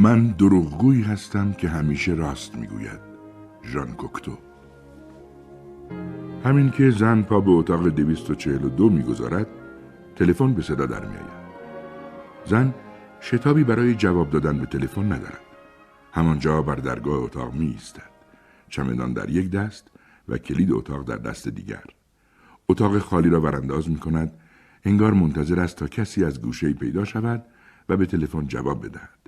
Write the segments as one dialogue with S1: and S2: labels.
S1: من دروغگویی هستم که همیشه راست می‌گوید ژان کوکتو. همین که زن پا به اتاق دویست و چهل و دو می‌گذارد تلفن به صدا در میآید. زن شتابی برای جواب دادن به تلفن ندارد. همانجا بر درگاه اتاق می ایستد چمدان در یک دست و کلید اتاق در دست دیگر. اتاق خالی را ورانداز می کند انگار منتظر است تا کسی از گوشه پیدا شود و به تلفن جواب بدهد.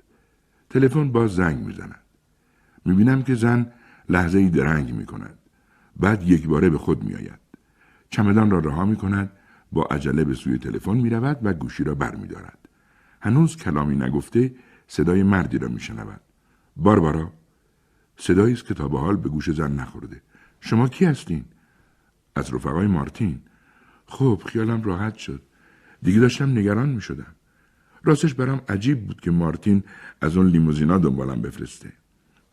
S1: تلفن باز زنگ می‌زند می‌بینم که زن لحظه ای درنگ می کند بعد یک باره به خود می آید. چمدان را رها می کند با عجله به سوی تلفن می رود و گوشی را بر می دارد. هنوز کلامی نگفته صدای مردی را می شنود. باربارا صدایی است که تا به حال به گوش زن نخورده. شما کی هستین؟ از رفقای مارتین. خب خیالم راحت شد. دیگه داشتم نگران می شدم. راستش برام عجیب بود که مارتین از اون لیموزینا دنبالم بفرسته.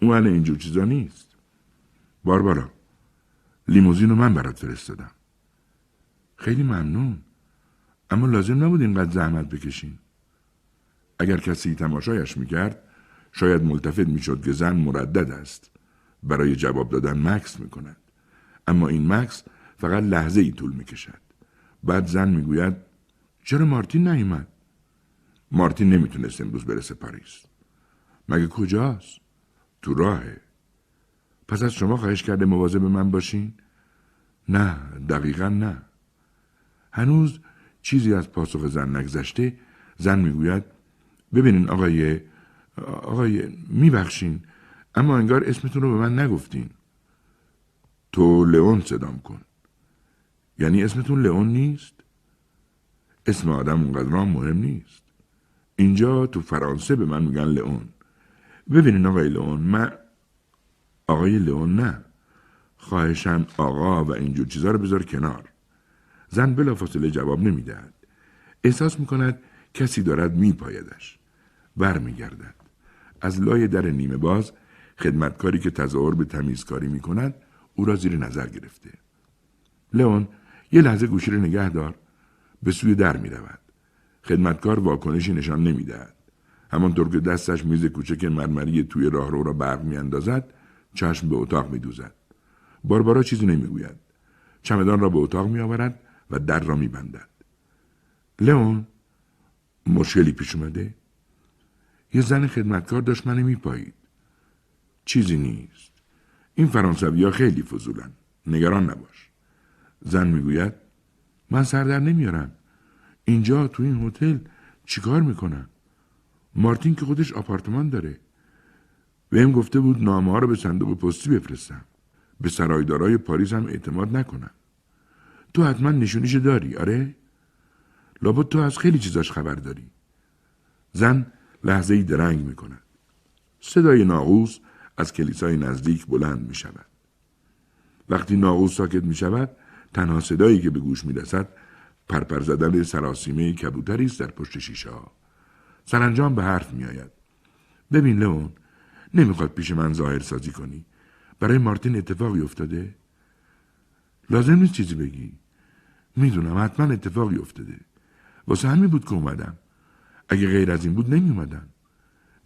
S1: اون اهل اینجور چیزا نیست. باربارا لیموزین رو من برات فرستادم. خیلی ممنون. اما لازم نبود اینقدر زحمت بکشین. اگر کسی تماشایش می‌کرد شاید ملتفت می‌شد که زن مردد است. برای جواب دادن مکس می‌کند. اما این مکس فقط لحظه ای طول می‌کشد. بعد زن می‌گوید چرا مارتین نیومد؟ مارتین نمی‌تونست امروز برسه پاریس. مگه کجاست؟ تو راهه. پس از شما خواهش کرده مواظب من باشین؟ نه دقیقا نه. هنوز چیزی از پاسخ زن نگذشته زن می‌گوید ببینین آقای آقای میبخشین اما انگار اسمتون رو به من نگفتین تو لئون صدام کن یعنی اسمتون لئون نیست اسم آدم اونقدر مهم نیست اینجا تو فرانسه به من میگن لئون. ببینین آقای لئون من آقای لئون نه. خواهشم آقا و اینجور چیزا رو بذار کنار. زن بلافاصله جواب نمی‌دهد. احساس می‌کند کسی دارد میپایدش. بر میگردد از لای در نیمه باز خدمتکاری که تظاهر به تمیزکاری می‌کند او را زیر نظر گرفته. لئون یه لحظه گوشی را نگه دار. به سوی در می‌رود. خدمتکار واکنشی نشان نمی‌دهد. همانطور که دستش میز کوچک مرمری توی راهرو را برق میاندازد چشم به اتاق میدوزد. باربارا چیزی نمی‌گوید. چمدان را به اتاق میآورد و در را میبندد. لئون مشکلی پیش اومده؟ یه زن خدمتکار داشت منو میپایید. چیزی نیست. این فرانسوی ها خیلی فضولن. نگران نباش. زن می‌گوید من سردر نمیارم. اینجا تو این هتل چیکار می‌کنم مارتین که خودش آپارتمان داره بهم گفته بود نامه ها رو به صندوق پستی بفرستم به سرایدارای پاریس هم اعتماد نکنم تو حتما نشونیش داری آره؟ لابد تو از خیلی چیزاش خبر داری زن لحظه ای درنگ می کند. صدای ناغوس از کلیسای نزدیک بلند می شود. وقتی ناغوس ساکت می شود تنها صدایی که به گوش می رسد پرپر زدن سراسیمه کبوتری است در پشت شیشه ها. سرانجام به حرف می آید. ببین لئون نمی‌خواد پیش من ظاهر سازی کنی. برای مارتین اتفاقی افتاده؟ لازم نیست چیزی بگی. می‌دونم حتما اتفاقی افتاده. واسه همین بود که اومدم. اگه غیر از این بود نمی اومدم.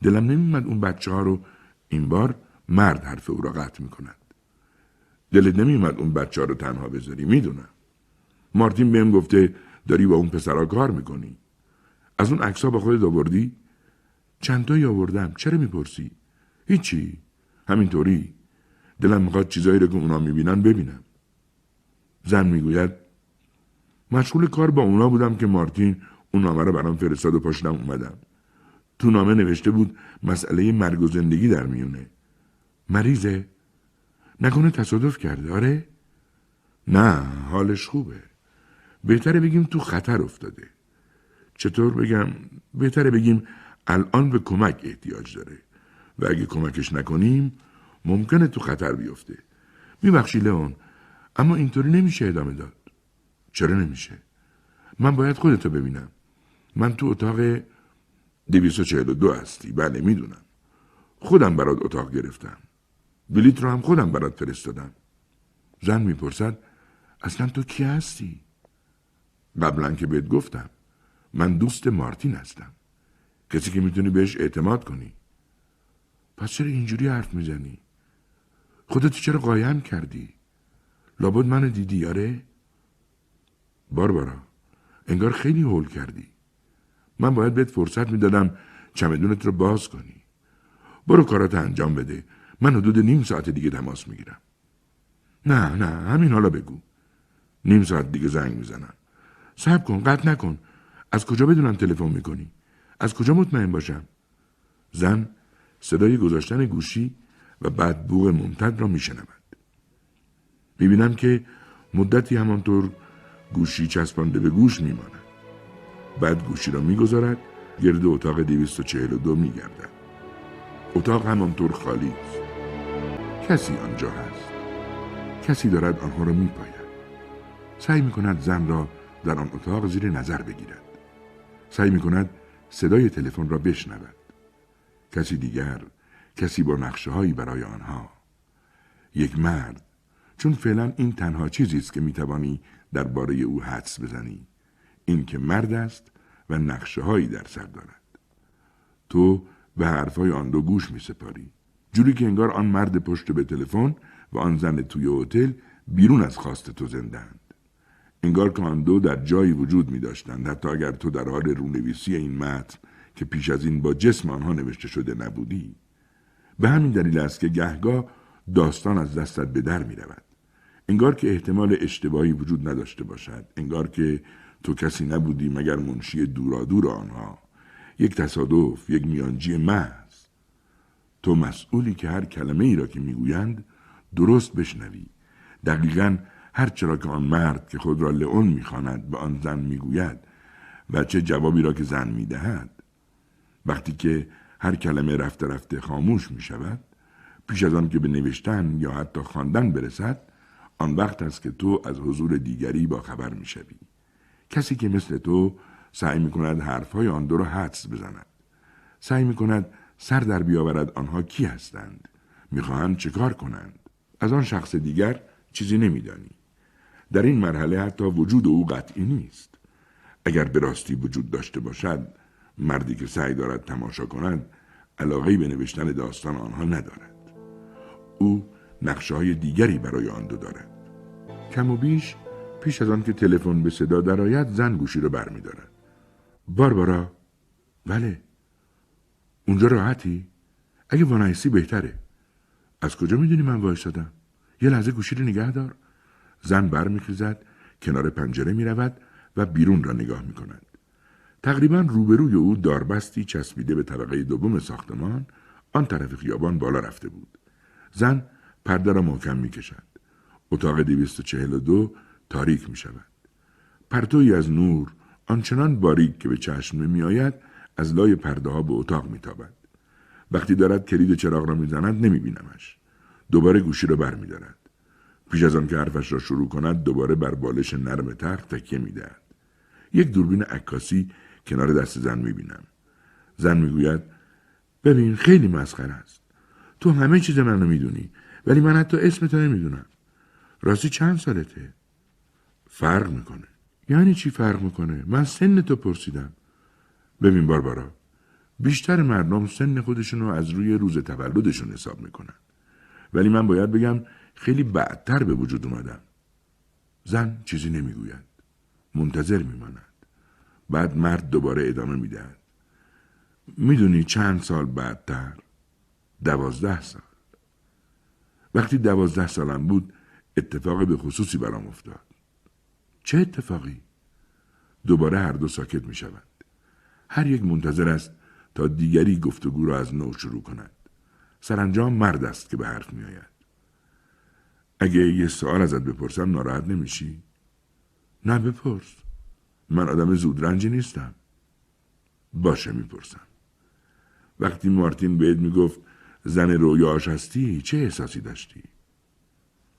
S1: دلم نمیومد اون بچه ها رو این بار مرد حرف او را قطع می کند. دلت نمیومد اون بچه ها رو تنها بذاری می‌دونم. مارتین بهم گفته داری با اون پسرا کار می‌کنی. از اون عکس با خودت آوردی؟ چند تایی آوردم. چرا می‌پرسی؟ هیچی. همینطوری. دلم می‌خواد چیزایی رو که اونا می‌بینن ببینم. زن می‌گوید مشغول کار با اونا بودم که مارتین اون نامه رو برام فرستاد و پاشدم اومدم. تو نامه نوشته بود مسئله مرگ و زندگی در میونه. مریضه؟ نکنه تصادف کرده آره؟ نه حالش خوبه. بهتره بگیم تو خطر افتاده. چطور بگم؟ بهتره بگیم الان به کمک احتیاج داره. و اگه کمکش نکنیم ممکنه تو خطر بیفته. میبخشی لئون اما اینطوری نمیشه ادامه داد. چرا نمیشه؟ من باید خودتو ببینم. من تو اتاق دو هستی. بله می‌دونم. خودم برات اتاق گرفتم. بلیت رو هم خودم برات فرستادم. زن می‌پرسد اصلا تو کی هستی؟ قبلا که بهت گفتم. من دوست مارتین هستم. کسی که می‌تونی بهش اعتماد کنی. پس چرا اینجوری حرف می‌زنی؟ خودتو چرا قایم کردی؟ لابد منو دیدی آره؟ باربارا انگار خیلی هول کردی من باید بهت فرصت می‌دادم چمدونت رو باز کنی برو کارات انجام بده من حدود نیم ساعت دیگه تماس می‌گیرم نه نه همین حالا بگو نیم ساعت دیگه زنگ می‌زنم صبر کن قطع نکن. از کجا بدونم تلفن می‌کنی؟ از کجا مطمئن باشم؟ زن صدای گذاشتن گوشی و بعد بوغ ممتد را میشنود. می‌بینم که مدتی همانطور گوشی چسبانده به گوش میماند. بعد گوشی را می‌گذارد گرد اتاق دو میگردد. اتاق همانطور خالی است. کسی آنجا هست. کسی دارد آنها را میپاید. سعی می‌کند زن را در آن اتاق زیر نظر بگیرد. سعی می‌کند صدای تلفن را بشنود. کسی دیگر کسی با نقشه هایی برای آنها. یک مرد چون فعلا این تنها چیزی است که می‌توانی درباره او حدس بزنی. این که مرد است و نقشه هایی در سر دارد. تو به حرفهای آن دو گوش می سپاری جوری که انگار آن مرد پشت به تلفن و آن زن توی هتل بیرون از خواست تو زندند انگار که آن دو در جایی وجود می داشتند حتی اگر تو در حال رونویسی این متن که پیش از این با جسم آنها نوشته شده نبودی به همین دلیل است که گهگاه داستان از دستت به در می رود. انگار که احتمال اشتباهی وجود نداشته باشد. انگار که تو کسی نبودی مگر منشی دورادور آنها. یک تصادف یک میانجی محض. تو مسئولی که هر کلمه ای را که می‌گویند درست بشنوی. دقیقا هر چرا که آن مرد که خود را لئون می‌خواند به آن زن می‌گوید و چه جوابی را که زن می‌دهد وقتی که هر کلمه رفته رفته خاموش می شود پیش از آن که به نوشتن یا حتی خواندن برسد آن وقت است که تو از حضور دیگری با خبر می. کسی که مثل تو سعی می کند حرفهای آن دو را حدس بزند. سعی می کند سر در بیاورد آنها کی هستند. می‌خواهند چه کار کنند. از آن شخص دیگر چیزی نمیدانی. در این مرحله حتی وجود او قطعی نیست. اگر به راستی وجود داشته باشد مردی که سعی دارد تماشا کند علاقه به نوشتن داستان آنها ندارد. او نقشه های دیگری برای آن دو دارد. کم و بیش پیش از آن که تلفن به صدا درآید زن گوشی رو برمیدارد. باربارا بله اونجا راحتی اگه وانایسی بهتره از کجا می‌دونی من وایسادم یه لحظه گوشی رو نگه دار زن برمیخیزد کنار پنجره می‌رود و بیرون را نگاه می‌کند تقریبا روبروی او داربستی چسبیده به طبقه دوم ساختمان آن طرف خیابان بالا رفته بود زن پرده را محکم می‌کشد اتاق دو تاریک می شود. پرتوی از نور آنچنان باریک که به چشم می آید از لای پرده ها به اتاق می تابد. وقتی دارد کلید چراغ را می‌زند نمی بینمش. دوباره گوشی را بر می دارد. پیش از آن که حرفش را شروع کند دوباره بر بالش نرم تخت تکیه می دهد. یک دوربین عکاسی کنار دست زن می بینم. زن می گوید ببین خیلی مسخره است. تو همه چیز منو می‌دونی ولی من حتی اسم تو نمی‌دونم. راستی چند سالته؟ فرق می‌کنه. یعنی چی فرق می‌کنه؟ من سن تو پرسیدم. ببین باربارا بیشتر مردم سن خودشون رو از روی روز تولدشون حساب می‌کنن. ولی من باید بگم خیلی بعدتر به وجود اومدم. زن چیزی نمی‌گوید. منتظر میماند. بعد مرد دوباره ادامه می‌دهد. می‌دونی چند سال بعدتر؟ دوازده سال. وقتی دوازده سالم بود اتفاق به خصوصی برام افتاد. چه اتفاقی؟ دوباره هر دو ساکت می شود. هر یک منتظر است تا دیگری گفتگو را از نو شروع کند. سرانجام مرد است که به حرف می آید. اگه یه سوال ازت بپرسم ناراحت نمیشی؟ نه بپرس. من آدم زودرنجی نیستم. باشه می‌پرسم. وقتی مارتین بهت می‌گفت زن رویاش هستی چه احساسی داشتی؟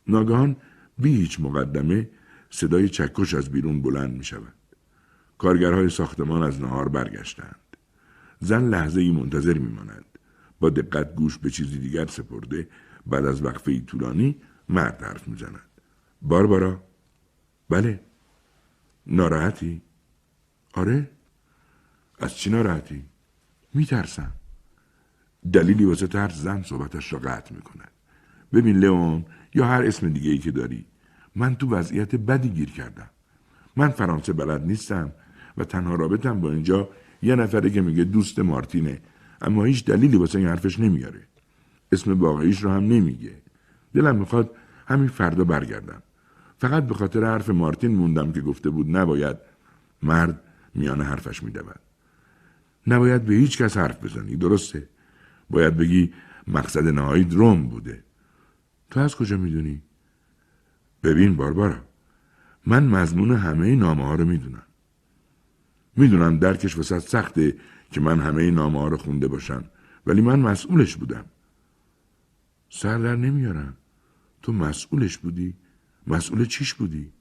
S1: ناگهان بی هیچ مقدمه صدای چکش از بیرون بلند می شود. کارگرهای ساختمان از نهار برگشتند. زن لحظه ای منتظر می ماند. با دقت گوش به چیزی دیگر سپرده بعد از وقفه طولانی مرد حرف می زند. باربارا بله ناراحتی؟ آره؟ از چی ناراحتی؟ می ترسم. دلیلی واسه ترس زن صحبتش را قطع می‌کند ببین لئون یا هر اسم دیگه ای که داری من تو وضعیت بدی گیر کردم من فرانسه بلد نیستم و تنها رابطم با اینجا یه نفره که میگه دوست مارتینه اما هیچ دلیلی واسه این حرفش نمیاره اسم واقعیش رو هم نمیگه دلم می‌خواد همین فردا برگردم. فقط به خاطر حرف مارتین موندم که گفته بود نباید مرد میان حرفش میدود. نباید به هیچ کس حرف بزنی درسته؟ باید بگی مقصد نهایی روم بوده. تو از کجا می‌دونی؟ ببین باربارا من مضمون همه نامه ها رو می‌دونم. می‌دونم درکش وسط سخته که من همه نامه ها رو خونده باشم ولی من مسئولش بودم. سر در نمیارم. تو مسئولش بودی؟ مسئول چیش بودی؟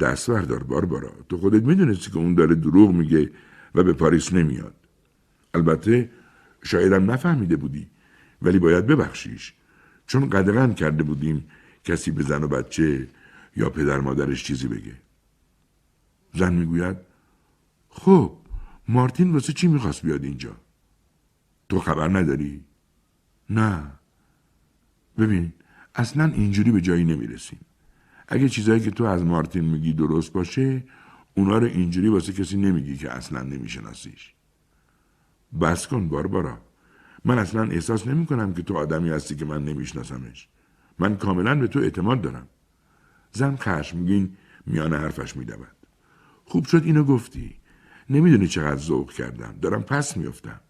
S1: دست بردار باربارا تو خودت می‌دونستی که اون داره دروغ میگه و به پاریس نمیاد. البته شایدم نفهمیده بودی ولی باید ببخشیش. چون قدغن کرده بودیم کسی به زن و بچه یا پدر مادرش چیزی بگه. زن می‌گوید خب مارتین واسه چی می‌خواست بیاد اینجا؟ تو خبر نداری؟ نه. ببین اصلا اینجوری به جایی نمی‌رسیم. اگه چیزایی که تو از مارتین میگی درست باشه اونا رو اینجوری واسه کسی نمیگی که اصلا نمیشناسیش. بس کن باربارا. من اصلا احساس نمی کنم که تو آدمی هستی که من نمیشناسمش. من کاملا به تو اعتماد دارم. زن خشمگین میان حرفش میدود. خوب شد اینو گفتی. نمی‌دونی چقدر ذوق کردم. دارم پس میافتم.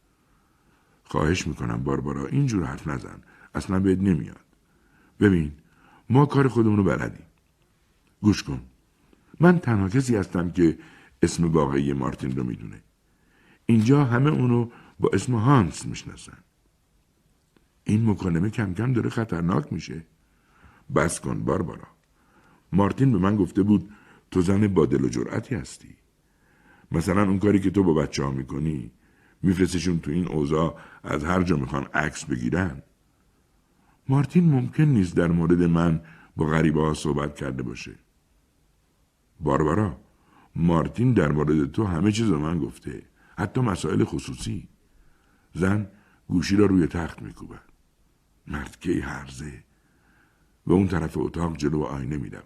S1: خواهش می‌کنم باربارا اینجور حرف نزن. اصلا بهت نمیاد. ببین ما کار خودمون رو بلدیم. گوش کن. من تنها کسی هستم که اسم واقعی مارتین رو می‌دونه. اینجا همه اونو با اسم هانس می‌شناسن. این مکالمه کم کم داره خطرناک میشه. بس کن باربارا. مارتین به من گفته بود تو زن با دل و جرأتی هستی. مثلا اون کاری که تو با بچه ها می‌کنی میفرستشون تو این اوضاع از هر جا می‌خوان عکس بگیرن. مارتین ممکن نیست در مورد من با غریبه ها صحبت کرده باشه. باربارا مارتین در مورد تو همه چیز رو من گفته. حتی مسائل خصوصی. زن گوشی را روی تخت میکوبد مرد کی هرزه و اون طرف اتاق جلو آینه میدود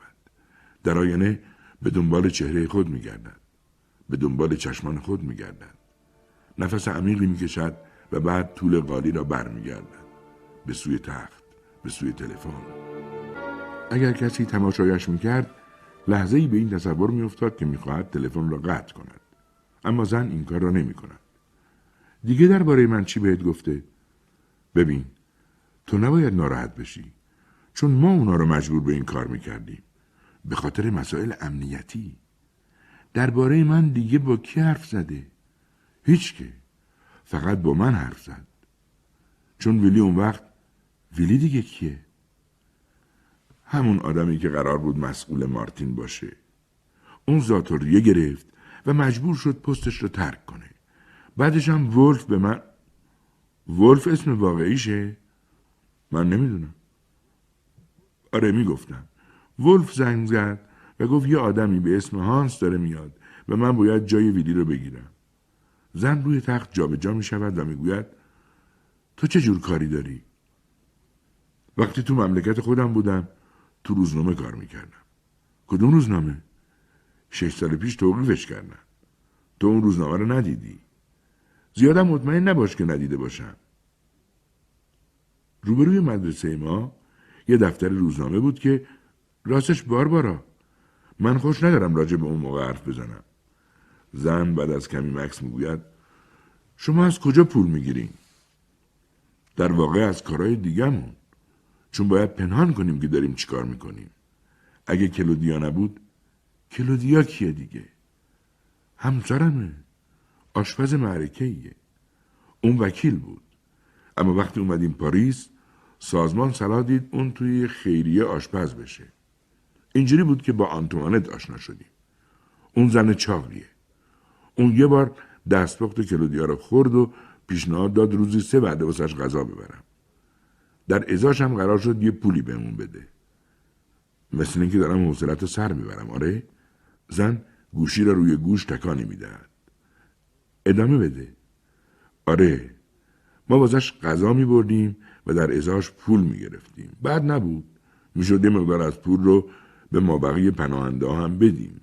S1: در آینه به دنبال چهره خود میگردد. به دنبال چشمان خود میگردد. نفس عمیقی می‌کشد و بعد طول قالی را برمیگردد. به سوی تخت. به سوی تلفن اگر کسی تماشایش می‌کرد لحظه ای به این تصور میافتاد که می‌خواهد تلفن را قطع کند اما زن این کار را نمی کند. دیگه درباره من چی بهت گفته؟ ببین تو نباید ناراحت بشی چون ما اونا رو مجبور به این کار می‌کردیم به خاطر مسائل امنیتی درباره من دیگه با کی حرف زده؟ هیچ که فقط با من حرف زد چون ویلی اون وقت ویلی دیگه کیه؟ همون آدمی که قرار بود مسئول مارتین باشه. اون زاتوریه گرفت و مجبور شد پستش رو ترک کنه. بعدش هم ولف به من ولف اسم واقعیشه؟ من نمی‌دونم. آره می‌گفتم ولف زنگ زد و گفت یه آدمی به اسم هانس داره میاد و من باید جای ویلی رو بگیرم. زن روی تخت جابجا جا می شود و می‌گوید تو چه جور کاری داری؟ وقتی تو مملکت خودم بودم تو روزنامه کار می‌کردم. کدوم روزنامه؟ شش سال پیش توقیفش کردن تو اون روزنامه رو ندیدی. زیادم مطمئن نباش که ندیده باشم. روبروی مدرسه ما یه دفتر روزنامه بود که راستش باربارا من خوش ندارم راجع به اون موقع حرف بزنم. زن بعد از کمی مکس می‌گوید شما از کجا پول می‌گیرین؟ در واقع از کارهای دیگمون چون باید پنهان کنیم که داریم چیکار می‌کنیم. اگه کلودیا نبود کلودیا کیه دیگه؟ همسرمه. آشپز معرکه ایه. اون وکیل بود. اما وقتی اومدیم پاریس سازمان صلاح دید اون توی خیریه آشپز بشه. اینجوری بود که با آنتوانت آشنا شدیم. اون زن چاقیه. اون یه بار دستپخت کلودیا رو خورد و پیشنهاد داد روزی سه وعده واسش غذا ببرم. در ازاش هم قرار شد یه پولی بهمون بده مثل اینکه دارم حوصلت سر می‌برم آره زن گوشی را روی گوش تکانی می‌دهد ادامه بده آره ما واسش غذا می بردیم و در ازاش پول می گرفتیم. بعد نبود. می یه مقدار از پول رو به مابقی پناهنده هم بدیم.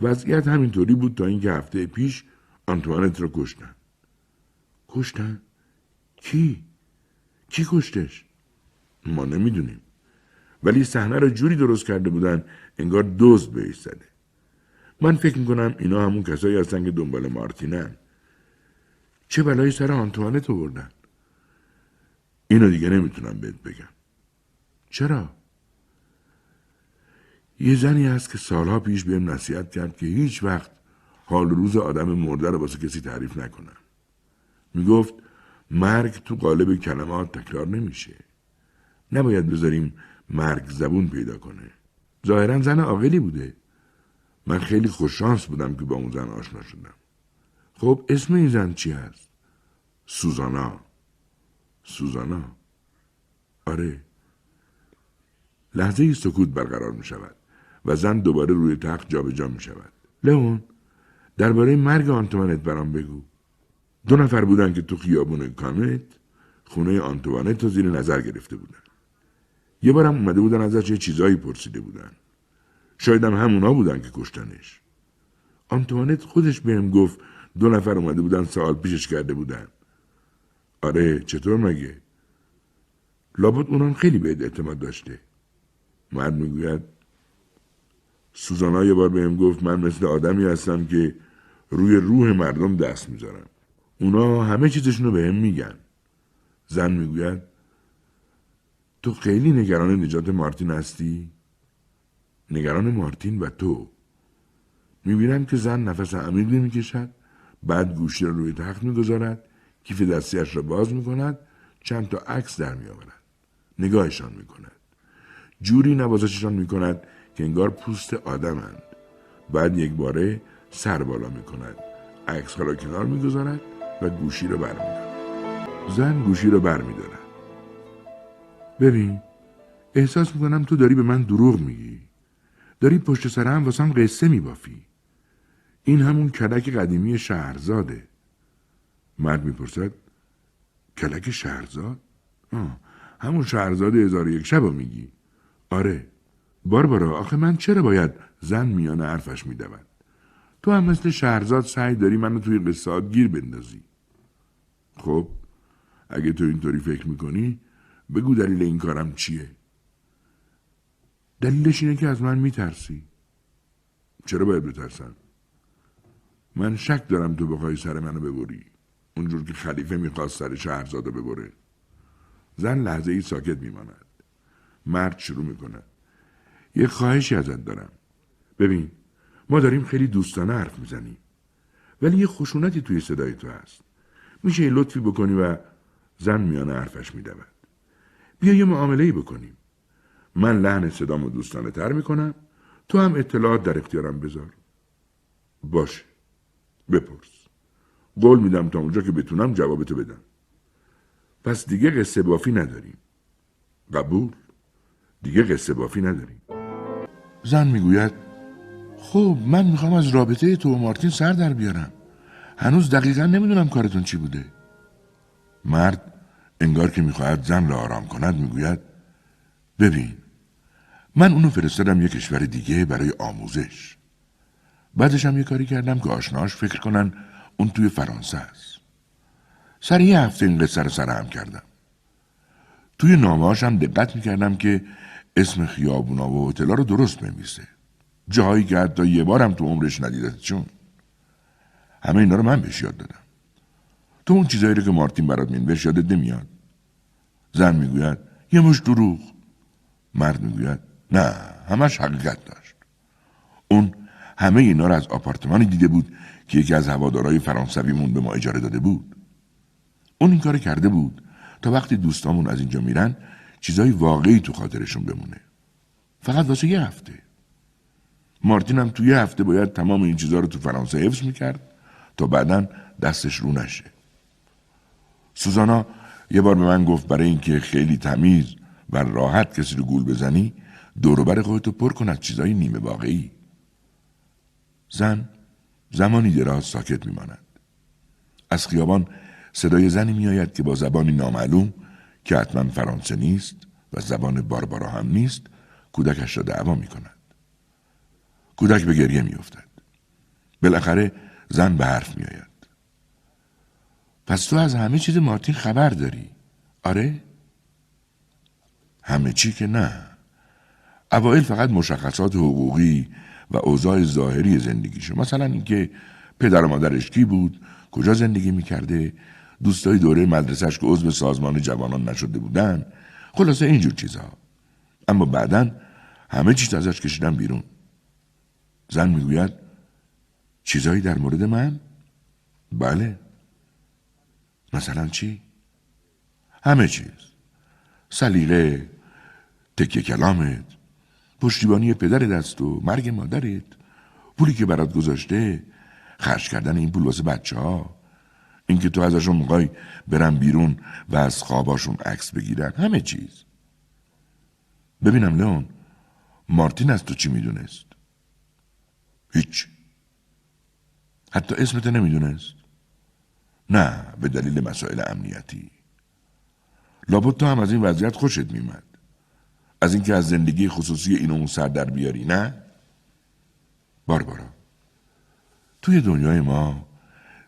S1: وضعیت همینطوری بود تا اینکه هفته پیش آنتوانت رو کشتن. کشتن؟ کی؟ کی کشتش؟ ما نمی‌دونیم. ولی صحنه رو جوری درست کرده بودن انگار دزد بهش زده. من فکر می‌کنم اینا همون کسایی هستن که دنبال مارتینن. چه بلایی سر آنتوانت آوردن؟ اینو دیگه نمی‌تونم بهت بگم. چرا؟ یه زنی هست که سالها پیش بهم نصیحت کرد که هیچ وقت حال روز آدم مرده رو واسه کسی تعریف نکنم. می‌گفت مرگ تو قالب کلمات تکرار نمیشه. نباید بذاریم مرگ زبون پیدا کنه. ظاهرا زن عاقلی بوده. من خیلی خوششانس بودم که با اون زن آشنا شدم. خب اسم این زن چی هست؟ سوزانا. سوزانا. آره. لحظه سکوت برقرار می شود و زن دوباره روی تخت جابجا می شود. لئون درباره مرگ آنتوانت برام بگو. دو نفر بودن که تو خیابون کامت خونه آنتوانت رو زیر نظر گرفته بودن. یه بارم اومده بودن ازش یه چیزایی پرسیده بودن. شاید هم همونا بودن که کشتنش. آنتوانت خودش بهم گفت دو نفر اومده بودن سوال پیشش کرده بودن. آره چطور مگه؟ لابد اونم خیلی بهت اعتماد داشته. مرد می‌گوید سوزانا یه بار بهم گفت من مثل آدمی هستم که روی روح مردم دست می‌ذارم. اونا همه چیزشون رو بهم میگن. زن می‌گوید تو خیلی نگران نجات مارتین هستی؟ نگران مارتین و تو. می‌بینم که زن نفس عمیقی می‌کشد بعد گوشی را روی تخت می‌گذارد کیف دستیش را باز می‌کند چند تا عکس در میآورد. نگاهشان می‌کند. جوری نوازششان می‌کند که انگار پوست آدمند. بعد یک باره سر بالا می‌کند. عکس را کنار می‌گذارد و گوشی را برمیدارد زن گوشی را برمیدارد ببین احساس می‌کنم تو داری به من دروغ میگی. داری پشت سر هم واسم قصه میبافی. این همون کلک قدیمی شهرزاده. مرد می‌پرسد کلک شهرزاد؟ آه همون شهرزاد هزار یک شب میگی. آره. باربارا آخه من چرا باید زن میانه حرفش میدود تو هم مثل شهرزاد سعی داری منو توی قصه گیر بندازی. خب اگه تو اینطوری فکر می‌کنی بگو دلیل این کارم چیه؟ دلیلش اینه که از من میترسی. چرا باید بترسم؟ من شک دارم تو بخوای سر منو ببری. اونجور که خلیفه می‌خواست سر شهرزاده ببره. زن لحظه ای ساکت میماند. مرد شروع می‌کند. یه خواهشی ازت دارم. ببین ما داریم خیلی دوستانه حرف می‌زنیم. ولی یه خشونتی توی صدای تو هست. میشه یه لطفی بکنی و زن میانه حرفش میدود. بیا یه معامله ای بکنیم. من لحن صدامو دوستانه تر می‌کنم. تو هم اطلاعات در اختیارم بذار. باشه. بپرس. قول میدم تا اونجا که بتونم جوابتو بدم. پس دیگه قصه بافی نداریم. قبول؟ دیگه قصه بافی نداریم. زن می‌گوید خب من می‌خوام از رابطه تو و مارتین سر در بیارم. هنوز دقیقا نمی‌دونم کارتون چی بوده. مرد انگار که می‌خواهد زن را آرام کند می‌گوید ببین من اونو فرستادم یه کشور دیگه برای آموزش. بعدش هم یه کاری کردم که آشناش فکر کنن اون توی فرانسه است. سر یه هفته این قصه رو سرهم کردم. توی نامهاش هم دقت می‌کردم که اسم خیابونا و هتلا رو درست بنویسه جایی که حتی یه بارم تو عمرش ندیده چون همه اینا رو من بهش یاد دادم. تو اون چیزایی رو که مارتین برات مینوشت یادت نمیاد؟ زن می‌گوید یه مش دروغ. مرد می‌گوید نه همش حقیقت داشت. اون همه اینا رو از آپارتمانی دیده بود که یکی از هوادارهای فرانسویمون به ما اجاره داده بود. اون این کار کرده بود تا وقتی دوستامون از اینجا میرن چیزای واقعی تو خاطرشون بمونه. فقط واسه یه هفته. مارتین هم تو هفته باید تمام این چیزها رو تو فرانسه حفظ می‌کرد تا بعدا دستش رو نشه. سوزانا یه بار به من گفت برای اینکه خیلی تمیز و راحت کسی رو گول بزنی دوروبر خودتو پر کن از چیزای نیمه واقعی زن زمانی دراز ساکت میماند. از خیابان صدای زنی میآید که با زبانی نامعلوم که حتما فرانسه نیست و زبان باربارا هم نیست کودکش را دعوا می کند. کودک به گریه می افتد. بالاخره زن به حرف می آید. پس تو از همه چیز مارتین خبر داری؟ آره؟ همه چی که نه. اوائل فقط مشخصات حقوقی و اوضاع ظاهری زندگیشو مثلا اینکه پدر و مادرش کی بود کجا زندگی می‌کرده دوستای دوره مدرسهش که عضو سازمان جوانان نشده بودن خلاصه اینجور چیزها اما بعدا همه چیز ازش کشیدن بیرون زن می‌گوید چیزایی در مورد من؟ بله. مثلا چی؟ همه چیز. سلیقه تکیه کلامت پشتیبانی پدر دست و مرگ مادرت پولی که برات گذاشته خرج کردن این پول واسه بچه ها اینکه تو ازشون می‌خوای برن بیرون و از خواباشون عکس بگیرن همه چیز. ببینم لئون مارتین از تو چی می‌دونست؟ هیچ. حتی اسمت نمی‌دونست. نه به دلیل مسائل امنیتی. لابد تو هم از این وضعیت خوشت میمد از اینکه از زندگی خصوصی این اون سر در بیاری نه؟ باربارا توی دنیای ما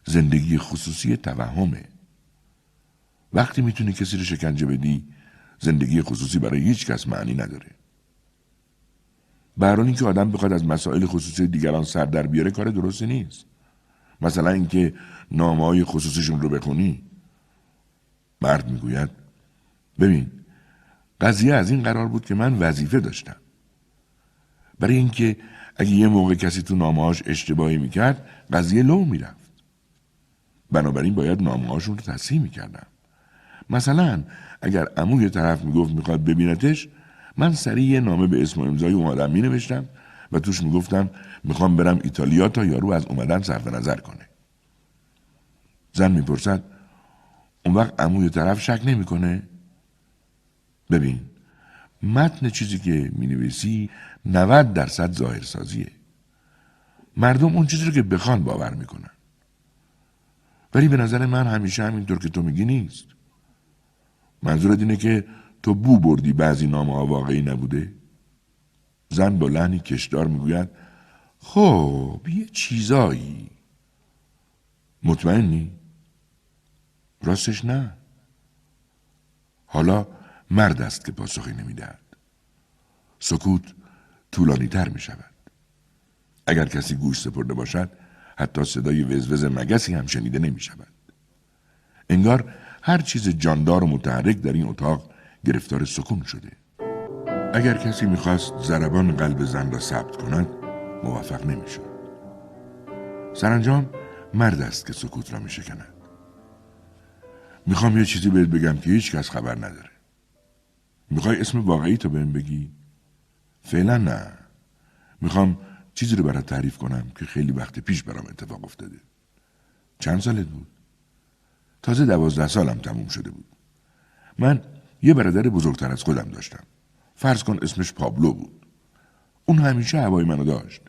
S1: زندگی خصوصی توهمه. وقتی می‌تونی کسی رو شکنجه بدی زندگی خصوصی برای هیچ کس معنی نداره. برای اینکه آدم بخواد از مسائل خصوصی دیگران سر در بیاره کار درستی نیست. مثلا اینکه نامه های خصوصیشون رو بخونی مرد می‌گوید ببین قضیه از این قرار بود که من وظیفه داشتم. برای اینکه اگه یه موقع کسی تو نامهاش اشتباهی می‌کرد قضیه لو می‌رفت. بنابراین باید نامهاشون رو تصحیح می‌کردم مثلا اگر عموی طرف می‌گفت می‌خواد ببینتش من سریع یه نامه به اسم امضای اون آدم مینوشتم و توش می‌گفتم می‌خوام برم ایتالیا تا یارو از اومدن صرف نظر کنه. زن می‌پرسد اون وقت عموی طرف شک نمی‌کنه؟ ببین متن چیزی که می نویسی 90 درصد ظاهرسازیه. مردم اون چیزی رو که بخوان باور می‌کنن. ولی به نظر من همیشه همینطور که تو میگی نیست. منظورت اینه که تو بو بردی بعضی نامه ها واقعی نبوده؟ زن با لحنی کشدار می‌گوید خب یه چیزایی. مطمئنی؟ راستش نه. حالا مرد است که پاسخی نمی‌دهد. سکوت طولانی تر می شود اگر کسی گوش سپرده باشد حتی صدای وزوز مگسی هم شنیده نمی شود انگار هر چیز جاندار و متحرک در این اتاق گرفتار سکون شده. اگر کسی می‌خواست ضربان قلب زن را ثبت کند موفق نمی‌شد. سرانجام مرد است که سکوت را میشکند. می‌خوام یه چیزی بهت بگم که هیچ کس خبر نداره. می‌خوای اسم واقعی تو بهم بگی؟ فعلا نه. می‌خوام چیزی رو برات تعریف کنم که خیلی وقت پیش برام اتفاق افتاده. چند سالت بود؟ تازه دوازده سالم تموم شده بود. من یه برادر بزرگتر از خودم داشتم. فرض کن اسمش پابلو بود. اون همیشه هوای منو داشت.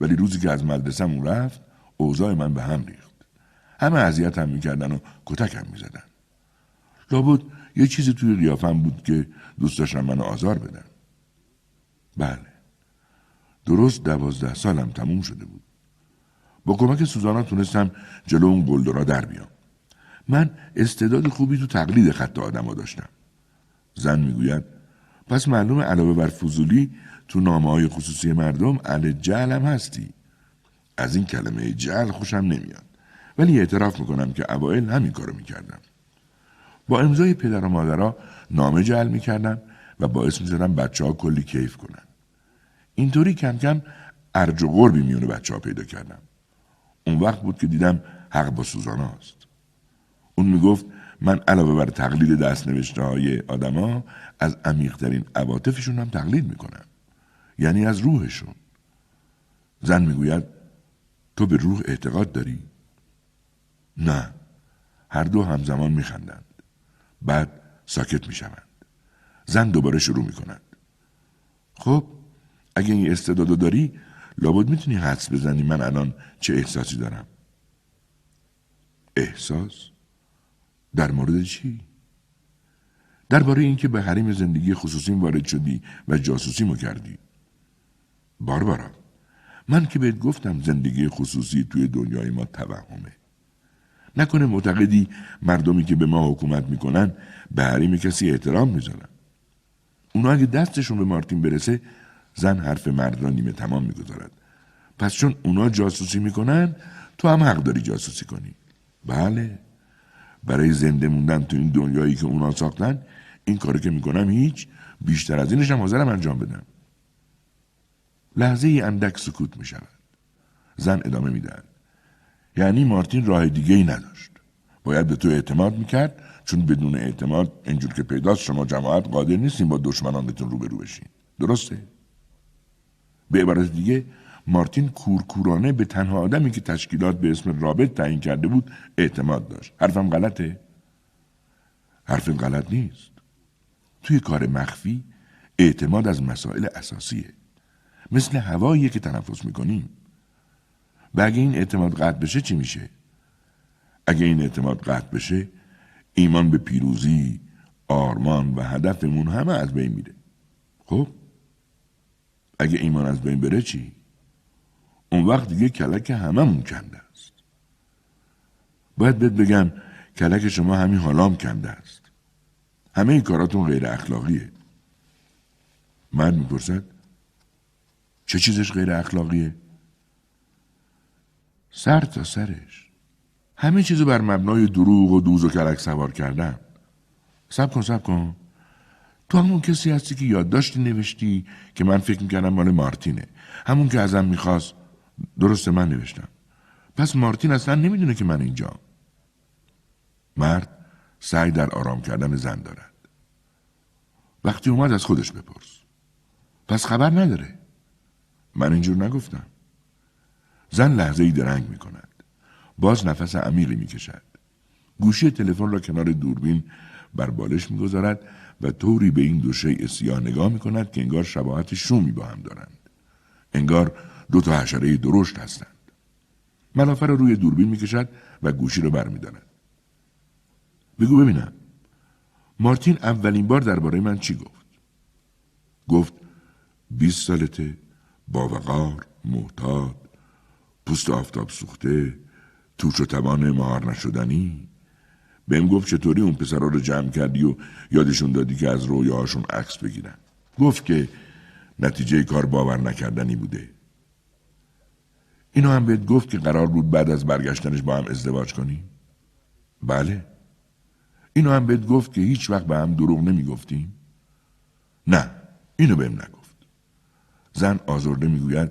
S1: ولی روزی که از مدرسه‌مون رفت اوضاع من به هم ریخت. همه اذیت هم می‌کردن و کتک هم می‌زدن. لابد یه چیزی توی قیافم بود که دوست داشتم منو آزار بدن. بله. درست دوازده سالم تموم شده بود. با کمک سوزانا تونستم جلو اون گلدرا در بیام. من استعداد خوبی تو تقلید خط آدما داشتم. زن می‌گوید پس معلوم علاوه بر فضولی تو نامه های خصوصی مردم اهل جهل هم هستی. از این کلمه جهل خوشم نمیاد. ولی اعتراف می‌کنم که اوائل همین کارو می‌کردم. با امضای پدر و مادرها نامه جعل می‌کردم و باعث می‌زدم بچه ها کلی کیف کنن. اینطوری کم کم ارج و قربی میونه بچه ها پیدا کردم. اون وقت بود که دیدم حق با سوزاناست اون می‌گفت من علاوه بر تقلید دست نوشته های آدما از عمیقترین عواطفشون هم تقلید می‌کنم. یعنی از روحشون. زن می‌گوید تو به روح اعتقاد داری؟ نه. هر دو همزمان میخندند. بعد ساکت می‌شوند. زن دوباره شروع می‌کند. خب اگه این استعدادو داری لابد می‌تونی حدس بزنی من الان چه احساسی دارم. احساس؟ در مورد چی؟ درباره اینکه به حریم زندگی خصوصیم وارد شدی و جاسوسی مو کردی. باربارا من که بهت گفتم زندگی خصوصی توی دنیای ما توهمه. نکنه معتقدی مردمی که به ما حکومت می‌کنن به حریم کسی احترام می‌ذارن. اونا اگه دستشون به مارتین برسه زن حرف مرد را نیمه تمام می‌گذارد. پس چون اونا جاسوسی می‌کنن تو هم حق داری جاسوسی کنی. بله. برای زنده موندن تو این دنیایی که اونا ساختن این کاری که می‌کنم هیچ بیشتر از اینش هم حاضرم انجام بدم. لحظه ای اندک سکوت می شود. زن ادامه می‌دهد. یعنی مارتین راه دیگه ای نداشت. باید به تو اعتماد می‌کرد چون بدون اعتماد اینجور که پیداست شما جماعت قادر نیستیم با دشمنانتون روبرو بشین. درسته؟ به عبارت دیگه مارتین کورکورانه به تنها آدمی که تشکیلات به اسم رابط تعیین کرده بود اعتماد داشت. حرفم غلطه؟ حرف غلط نیست. توی کار مخفی اعتماد از مسائل اساسیه. مثل هوایی که تنفس می‌کنیم. و اگه این اعتماد قطع بشه چی میشه؟ اگه این اعتماد قطع بشه ایمان به پیروزی، آرمان و هدفمون همه از بین میره. خب اگه ایمان از بین بره چی؟ اون وقت دیگه کلک هممون کنده است. باید بهت بگم کلک شما همین حالام کنده است. همه این کاراتون غیر اخلاقیه. مرد می‌پرسد چه چیزش غیر اخلاقیه؟ سر تا سرش. همه چیزو بر مبنای دروغ و دوز و کلک سوار کردن. سب کن سب کن. تو همون کسی هستی که یادداشتی نوشتی که من فکر می‌کردم مال مارتینه. همون که ازم می‌خواست درسته من نوشتم. پس مارتین اصلا نمی‌دونه که من اینجا. مرد سعی در آرام کردن زن دارد. وقتی اومد از خودش بپرس. پس خبر نداره. من اینجور نگفتم. زن لحظه ای درنگ می کند. باز نفس عمیقی می کشد. گوشی تلفن را کنار دوربین بر بالش می‌گذارد و طوری به این دو شیء سیاه نگاه می کند که انگار شباهت شومی با هم دارند. انگار دو تا حشره درشت هستند. ملافه را روی دوربین می‌کشد و گوشی را برمیدارد. بگو ببینم. مارتین اولین بار درباره من چی گفت؟ گفت بیست سالته با وقار محتاط پوست آفتاب سوخته توش و توان مهار نشدنی بهم گفت چطوری اون پسرها رو جمع کردی و یادشون دادی که از رویاهاشون عکس بگیرن گفت که نتیجه کار باور نکردنی بوده اینو هم بهت گفت که قرار بود بعد از برگشتنش با هم ازدواج کنی؟ بله. اینو هم بهت گفت که هیچ وقت به هم دروغ نمی‌گفتیم؟ نه اینو بهم نگفت. زن آزرده می‌گوید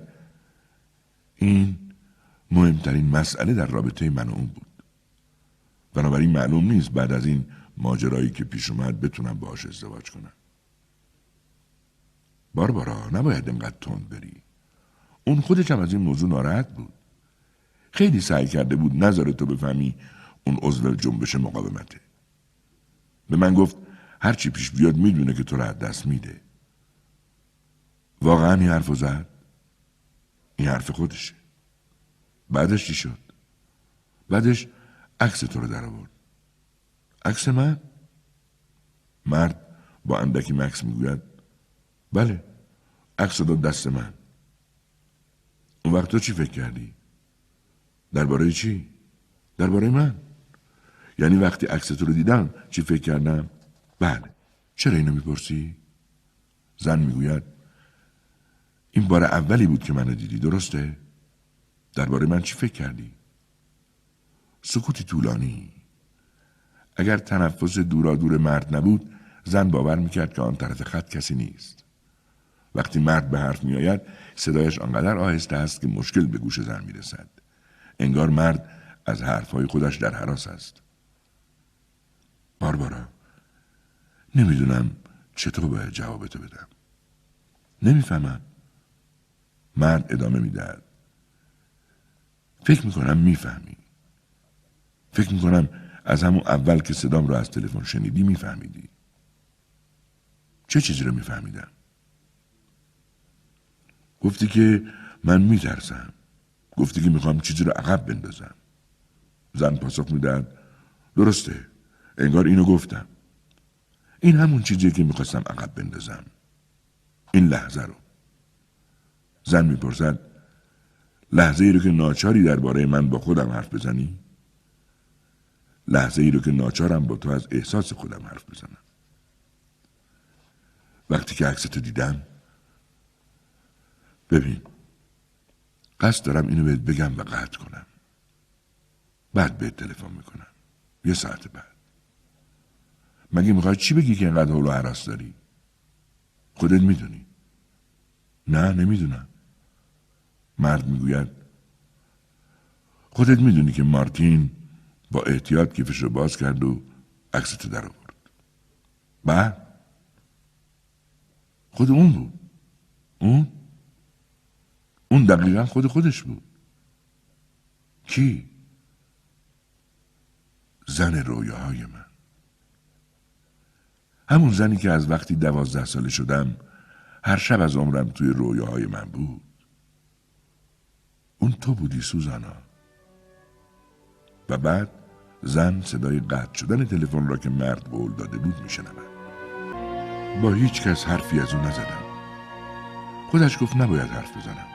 S1: این مهمترین مسئله در رابطه من و اون بود. بنابراین معلوم نیست بعد از این ماجرایی که پیش اومد بتونم باهاش ازدواج کنم. باربارا نباید اینقدر تند بری. اون خودش هم از این موضوع ناراحت بود. خیلی سعی کرده بود نظر تو بفهمی اون عضو جنبش مقاومته. به من گفت هرچی پیش بیاد می‌دونه که تو را دست میده. واقعا این حرف زد؟ این حرف خودشه. بعدش چی شد؟ بعدش عکس تو رو در آورد. عکس من؟ مرد با اندکی مکس می‌گوید بله عکس داد دست من. اون وقت تو چی فکر کردی؟ درباره چی؟ درباره من؟ یعنی وقتی عکس تو رو دیدم چی فکر کردم؟ بله. چرا اینو می‌پرسی؟ زن می‌گوید این بار اولی بود که منو دیدی درسته؟ درباره من چی فکر کردی؟ سکوتی طولانی. اگر تنفس دورا دور مرد نبود زن باور می‌کرد که آن طرف خط کسی نیست. وقتی مرد به حرف میآید صدایش آنقدر آهسته است که مشکل به گوش زن می‌رسد. انگار مرد از حرفهای خودش در حراس است. باربارا نمی‌دونم چطور باید جوابتو بدم. نمی‌فهمم. مرد ادامه می‌دهد. فکر می‌کنم می‌فهمی. فکر می‌کنم از همون اول که صدام رو از تلفن شنیدی میفهمیدی. چه چیزی رو میفهمیدم؟ گفتی که من میترسم. گفتی که می‌خوام چیزی رو عقب بندازم. زن پاسخ میدن درسته انگار اینو گفتم. این همون چیزیه که می‌خواستم عقب بندازم. این لحظه رو. زن می‌پرسد لحظه ای رو که ناچاری درباره من با خودم حرف بزنی؟ لحظه ای رو که ناچارم با تو از احساس خودم حرف بزنم. وقتی که عکستو دیدم ببین. قصد دارم اینو بهت بگم و قطع کنم. بعد بهت تلفن می‌کنم. یه ساعت بعد. مگه می‌خوای چی بگی که اینقدر حول و حراس داری؟ خودت می‌دونی. نه نمی‌دونم. مرد می‌گوید خودت می‌دونی که مارتین با احتیاط کیفش رو باز کرد و عکستو در آورد. بعد؟ خود اون بود. اون؟ اون دقیقا خود خودش بود. کی؟ زن رویاهای من. همون زنی که از وقتی دوازده ساله شدم هر شب از عمرم توی رویاهای من بود. اون تو بودی سوزانا. و بعد زن صدای قطع شدن تلفن را که مرد قول داده بود میشنود. با هیچ کس حرفی از او نزدم. خودش گفت نباید حرف بزنم.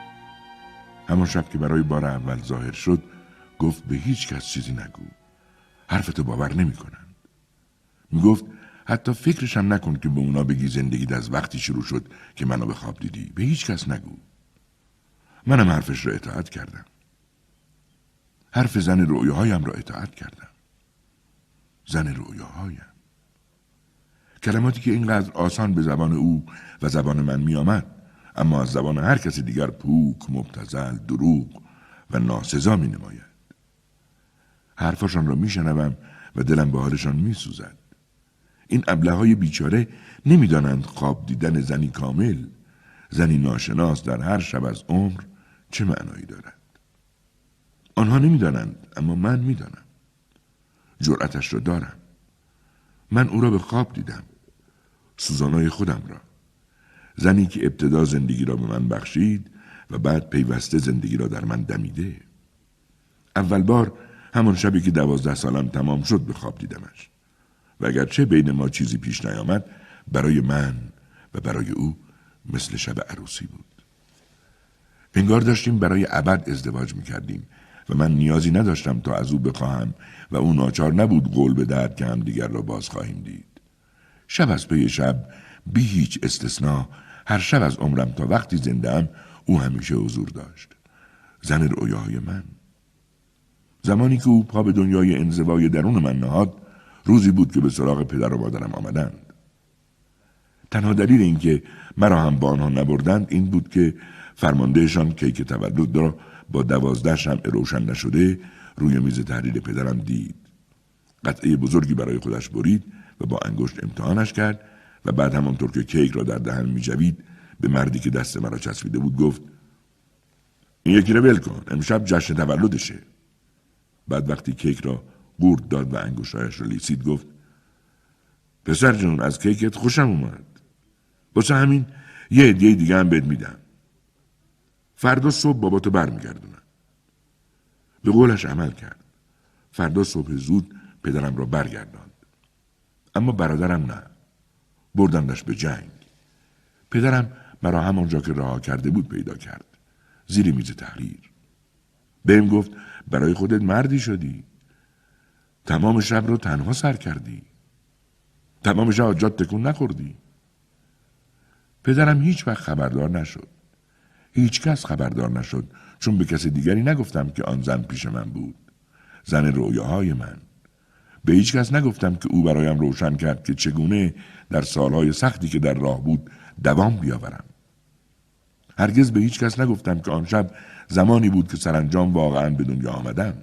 S1: همان شب که برای بار اول ظاهر شد گفت به هیچ کس چیزی نگو. حرفتو باور نمی‌کنن می‌گفت حتی فکرشم نکن که به اونا بگی زندگی از وقتی شروع شد که منو به خواب دیدی. به هیچ کس نگو. منم حرفش را اطاعت کردم. حرف زن رویاهایم را اطاعت کردم. زن رویاهایم کلماتی که اینقدر آسان به زبان او و زبان من می آمد اما از زبان هر کسی دیگر پوک، مبتزل، دروغ و ناسزا می نماید. حرفشان را می و دلم به حالشان می سوزد. این ابله های بیچاره نمی‌دانند خواب دیدن زنی کامل زنی ناشناس در هر شب از عمر چه معنایی دارد. آنها نمی‌دانند اما من می‌دانم. جرأتش را دارم. من او را به خواب دیدم. سوزانای خودم را. زنی که ابتدا زندگی را به من بخشید و بعد پیوسته زندگی را در من دمیده. اول بار همان شبی که دوازده سالم تمام شد به خواب دیدمش. و اگرچه بین ما چیزی پیش نیامد برای من و برای او مثل شب عروسی بود. انگار داشتیم برای ابد ازدواج می‌کردیم و من نیازی نداشتم تا از او بخواهم و او ناچار نبود قول بدهد که هم دیگر را باز خواهیم دید. شب از پی شب بی هیچ استثنا هر شب از عمرم تا وقتی زندم او همیشه حضور داشت. زن رویاهای من. زمانی که او پا به دنیای انزوای درون من نهاد روزی بود که به سراغ پدر و مادرم آمدند. تنها دلیل اینکه مرا هم با آنها نبردند این بود که فرماندهشان کیک تولد را با دوازده شمع روشن نشده روی میز تحریر پدرم دید. قطعه بزرگی برای خودش برید و با انگشت امتحانش کرد و بعد همانطور که کیک را در دهن میجوید به مردی که دست مرا چسبیده بود گفت این یکی را ول کن امشب جشن تولدشه. بعد وقتی کیک را قورت داد و انگشتهایش را لیسید گفت پسر جون از کیکت خوشم اومد. واسه همین یه هدیه دیگه هم بهت میدم. فردا صبح باباتو برمیگردونم به قولش عمل کرد. فردا صبح زود پدرم را برگرداند. اما برادرم نه. بردندش به جنگ. پدرم مرا همانجا که رها کرده بود پیدا کرد. زیر میز تحریر. بهم گفت برای خودت مردی شدی. تمام شب رو تنها سر کردی. تمام شب جات تکون نخوردی. پدرم هیچ وقت خبردار نشد. هیچ کس خبردار نشد چون به کسی دیگری نگفتم که آن زن پیش من بود. زن رویاهای من. به هیچ کس نگفتم که او برایم روشن کرد که چگونه در سالهای سختی که در راه بود دوام بیاورم. هرگز به هیچ کس نگفتم که آن شب زمانی بود که سرانجام واقعا به دنیا آمدم.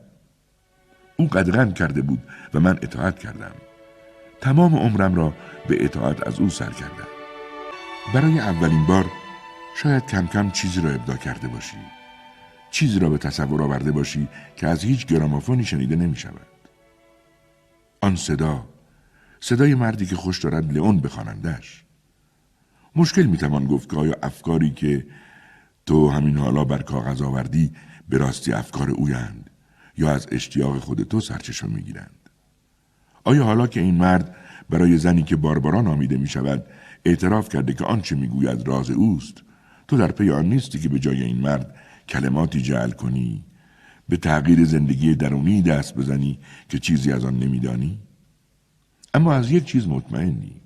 S1: او قدغن کرده بود و من اطاعت کردم. تمام عمرم را به اطاعت از او سر کردم. برای اولین بار شاید کم کم چیزی را ابدا کرده باشی. چیزی را به تصور آورده باشی که از هیچ گرامافونی شنیده نمی شود آن صدا صدای مردی که خوش دارد لئون بخوانندش. مشکل می‌توان گفت که آیا افکاری که تو همین حالا بر کاغذ آوردی به راستی افکار اویند یا از اشتیاق خود تو سرچشمه می‌گیرند؟ آیا حالا که این مرد برای زنی که باربارا نامیده می شود اعتراف کرده که آنچه می‌گوید راز اوست تو در پی آن نیستی که به جای این مرد کلماتی جعل کنی به تغییر زندگی درونی دست بزنی که چیزی از آن نمیدانی؟ اما از یک چیز مطمئنی.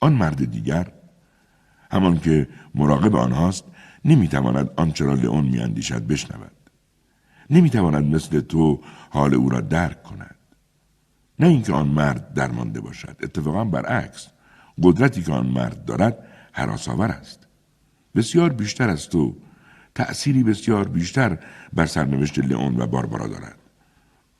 S1: آن مرد دیگر همان که مراقب آنهاست نمی‌تواند آنچه را لئون میاندیشد بشنود. نمی‌تواند مثل تو حال او را درک کند. نه اینکه آن مرد درمانده باشد اتفاقا برعکس. قدرتی که آن مرد دارد حراسآور است. بسیار بیشتر از تو تأثیری بسیار بیشتر بر سرنوشت لئون و باربارا دارد.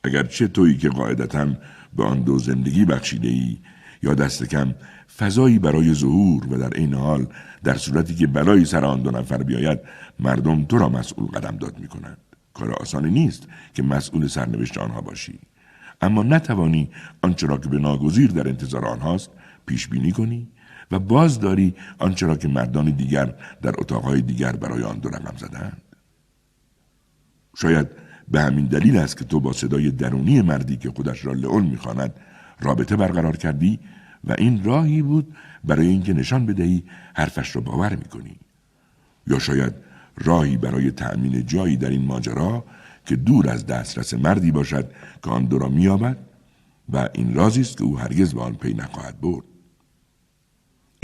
S1: اگرچه تویی که قاعدتا به آن دو زندگی بخشیده ای یا دست کم فضایی برای ظهور و در این حال در صورتی که بلایی سر آن دو نفر بیاید مردم تو را مسئول قدم داد می کنند. کار آسانی نیست که مسئول سرنوشت آنها باشی. اما نتوانی آنچه را که به ناگزیر در انتظار آنهاست پیش بینی کنی. و باز داری آنچه را که مردان دیگر در اتاقهای دیگر برای آن دو رقم زدند. شاید به همین دلیل است که تو با صدای درونی مردی که خودش را لئون می‌خواند رابطه برقرار کردی و این راهی بود برای اینکه نشان بدهی حرفش را باور می‌کنی. یا شاید راهی برای تأمین جایی در این ماجرا که دور از دسترس مردی باشد که آن دو را مییابد و این رازی است که او هرگز به آن پی نخواهد برد.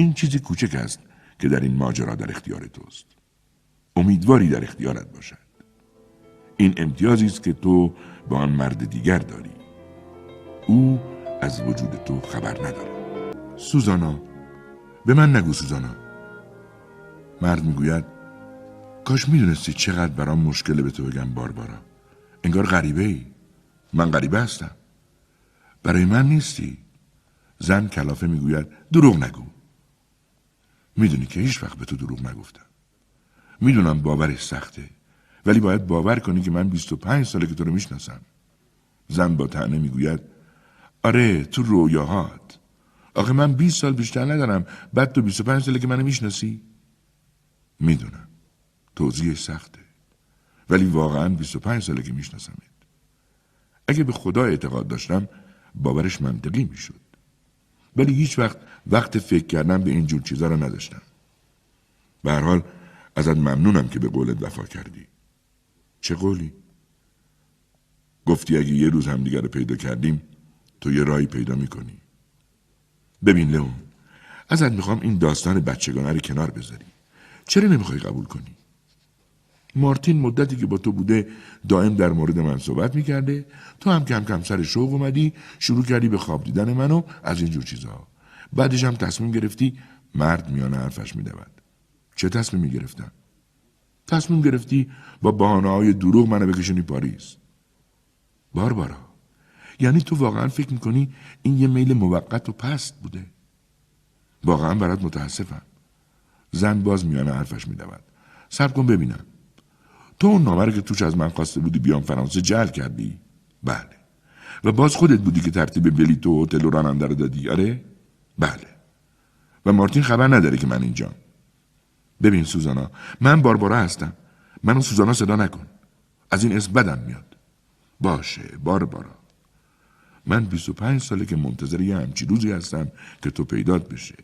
S1: این چیزی کوچک است که در این ماجرا در اختیار توست. امیدواری در اختیارت باشد. این امتیازی است که تو با آن مرد دیگر داری. او از وجود تو خبر نداره. سوزانا به من نگو سوزانا. مرد می‌گوید کاش می‌دونستی چقدر برام مشکله به تو بگم باربارا. انگار غریبه ای. من غریبه هستم. برای من نیستی. زن کلافه می‌گوید دروغ نگو. می‌دونی که هیچ وقت به تو دروغ نگفتم. می‌دونم باورش سخته ولی باید باور کنی که من 25 ساله که تو رو می‌شناسم. زن با تنه می‌گوید آره تو رویاهات. آخه من 20 سال بیشتر ندارم. بعد تو 25 ساله که منو می‌شناسی. می‌دونم. توضیحش سخته. ولی واقعا 25 ساله که میشناسمت. اگه به خدا اعتقاد داشتم باورش منطقی می‌شد. ولی هیچ وقت وقت فکر کردن به این جور چیزا رو نداشتم. به هر حال ازت ممنونم که به قولت وفا کردی. چه قولی؟ گفتی اگه یه روز همدیگر رو پیدا کردیم تو یه رای پیدا می‌کنی. ببین لئون ازت می‌خوام این داستان بچگانه رو کنار بذاری. چرا نمی‌خوای قبول کنی؟ مارتین مدتی که با تو بوده دائم در مورد من صحبت می‌کرده. تو هم کم کم سر شوق اومدی شروع کردی به خواب دیدن منو از اینجور چیزها بعدش هم تصمیم گرفتی مرد میانه حرفش میدود. چه تصمیمی گرفتم تصمیم گرفتی با بحانه های دروغ منو بکشونی پاریس. باربارا یعنی تو واقعا فکر می‌کنی این یه میل موقت و پست بوده؟ واقعا برات متاسفم. زن باز میانه حرفش میدود. سب کن ببینم. تو اون نامه که توش از من خواسته بودی بیام فرانسه جل کردی؟ بله. و باز خودت بودی که ترتیب بلیط و هتل و راننده رو دادی. آره؟ بله. و مارتین خبر نداره که من اینجام. ببین سوزانا من باربارا هستم. منو سوزانا صدا نکن. از این اسم بدم میاد. باشه باربارا. من 25 ساله که منتظر یه همچی روزی هستم که تو پیدات بشه.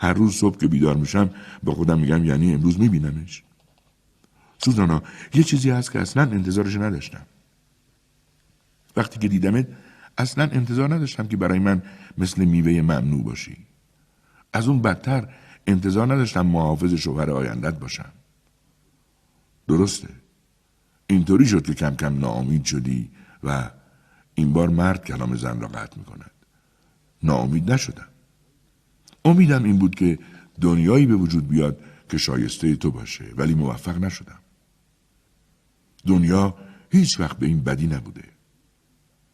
S1: هر روز صبح که بیدار میشم با خودم میگم یعنی امروز میبینمش. سوزانا یه چیزی هست که اصلا انتظارش نداشتم. وقتی که دیدمت اصلا انتظار نداشتم که برای من مثل میوه ممنوع باشی. از اون بدتر انتظار نداشتم محافظ شوهر آیندت باشم. درسته. اینطوری شد که کم کم ناامید شدی و این بار مرد کلام زن را قطع می کند ناامید نشدم. امیدم این بود که دنیایی به وجود بیاد که شایسته تو باشه ولی موفق نشدم. دنیا هیچ وقت به این بدی نبوده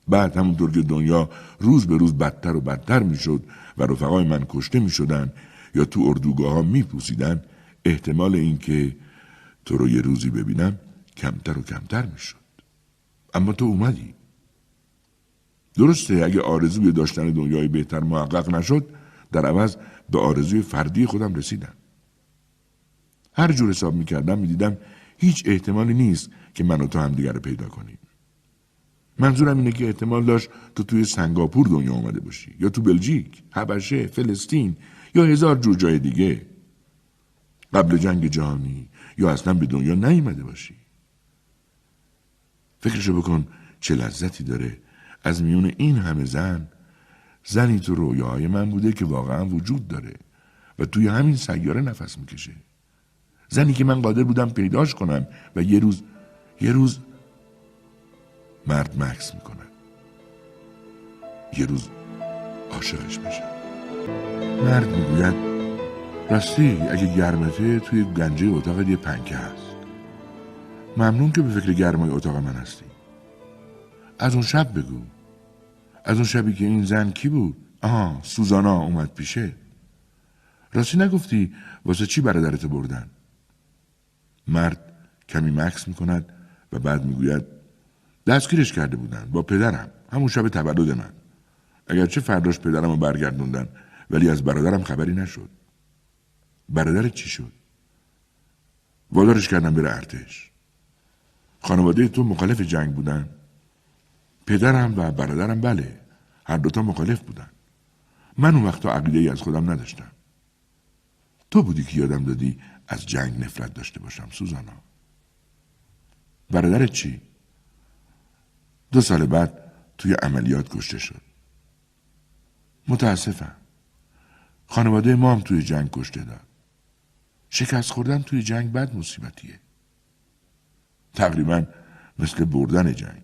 S1: بعد همونطور که دنیا روز به روز بدتر و بدتر می‌شد و رفقای من کشته می شدن یا تو اردوگاه ها می پوسیدن احتمال اینکه تو رو یه روزی ببینم کمتر و کمتر می شد. اما تو اومدی. درسته اگه آرزوی داشتن دنیای بهتر محقق نشد در عوض به آرزوی فردی خودم رسیدم. هر جور حساب می دیدم هیچ احتمالی نیست که من و تو همدیگر رو پیدا کنیم. منظورم اینه که احتمال داشت تو توی سنگاپور دنیا آمده باشی. یا تو بلژیک، حبشه، فلسطین یا هزار جور جای دیگه. قبل جنگ جهانی یا اصلا به دنیا نیامده باشی. فکرشو بکن چه لذتی داره از میون این همه زن. زنی تو رویاهای من بوده که واقعا وجود داره و توی همین سیاره نفس می‌کشه. زنی که من قادر بودم پیداش کنم و یه روز یه روز مرد مکس می‌کنه. یه روز عاشقش میشه. مرد می‌گوید راستی اگه گرمته توی گنجه اتاق یه پنکه هست. ممنون که به فکر گرمای اتاق من هستی. از اون شب بگو. از اون شبی که این زن کی بود؟ آها سوزانا اومد پیشه. راستی نگفتی واسه چی برادرت بردن؟ مرد کمی مکس می‌کند. و بعد می‌گوید دستگیرش کرده بودن با پدرم. همون شب تولد من. اگرچه فرداش پدرم رو برگردوندن ولی از برادرم خبری نشد. برادرت چی شد؟ وادارش کردم بره ارتش. خانواده تو مخالف جنگ بودن. پدرم و برادرم بله هر دوتا مخالف بودن. من اون وقتا عقیده ای از خودم نداشتم. تو بودی که یادم دادی از جنگ نفرت داشته باشم سوزانا. برادرت چی؟ دو سال بعد توی عملیات کشته شد. متاسفم. خانواده ما هم توی جنگ کشته داد. شکست خوردن توی جنگ بد مصیبتیه. تقریبا مثل بردن جنگ.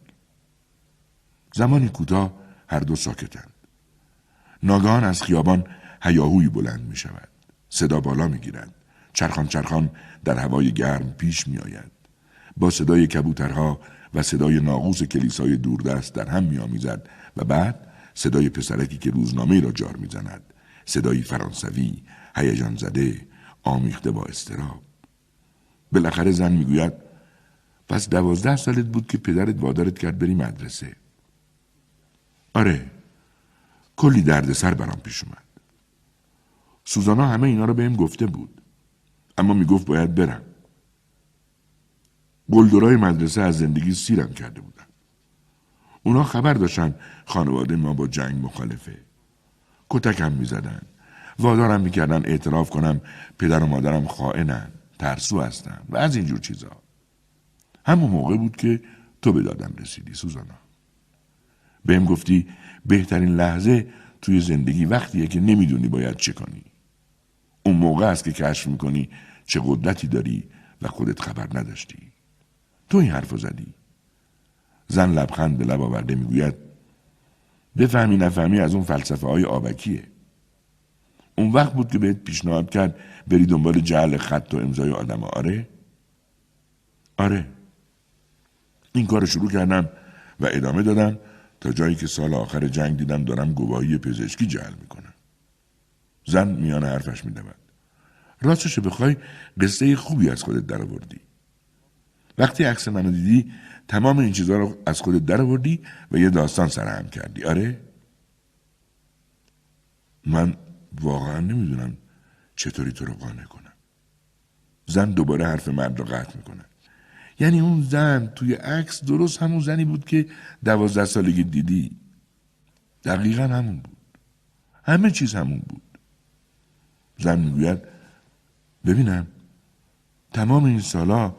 S1: زمانی کوتاه هر دو ساکتند. ناگهان از خیابان هیاهوی بلند می شود صدا بالا می گیرد چرخان چرخان در هوای گرم پیش می آید با صدای کبوترها و صدای ناقوس کلیسای دوردست در هم می آمیزد و بعد صدای پسرکی که روزنامه را جار می‌زند صدای فرانسوی هیجان زده آمیخته با استراب بالاخره زن می‌گوید پس دوازده سالت بود که پدرت وادارت کرد بری مدرسه. آره. کلی دردسر برام پیش اومد. سوزانا همه اینا رو بهم گفته بود اما می‌گفت باید برم. گلدورای مدرسه از زندگی سیرم کرده بودن. اونا خبر داشتن خانواده ما با جنگ مخالفه. کتکم می‌زدن. وادارم می‌کردن اعتراف کنم پدر و مادرم خائنن ترسو هستن و از اینجور چیزا. همون موقع بود که تو به دادم رسیدی سوزانا. بهم گفتی بهترین لحظه توی زندگی وقتیه که نمی‌دونی باید چه کنی. اون موقع است که کشف می‌کنی چه قدرتی داری و خودت خبر نداشتی. تو این حرف زدی. زن لبخند به لب آورده می‌گوید بفهمی نفهمی از اون فلسفه های آبکیه. اون وقت بود که بهت پیشنهاد کرد بری دنبال جعل خط و امضای آدم آره؟ آره. این کار شروع کردم و ادامه دادم تا جایی که سال آخر جنگ دیدم دارم گواهی پزشکی جعل می‌کنم. زن میان حرفش میدود. راستش بخوای قصه خوبی از خودت درآوردی. وقتی عکس منو دیدی تمام این چیزها رو از خودت درآوردی و یه داستان سرهم کردی. آره؟ من واقعا نمی‌دونم چطوری تو رو قانع کنم. زن دوباره حرف مرد رو قطع می‌کنه. یعنی اون زن توی عکس درست همون زنی بود که دوازده سالگی دیدی. دقیقا همون بود. همه چیز همون بود. زن می‌گوید ببینم تمام این سالا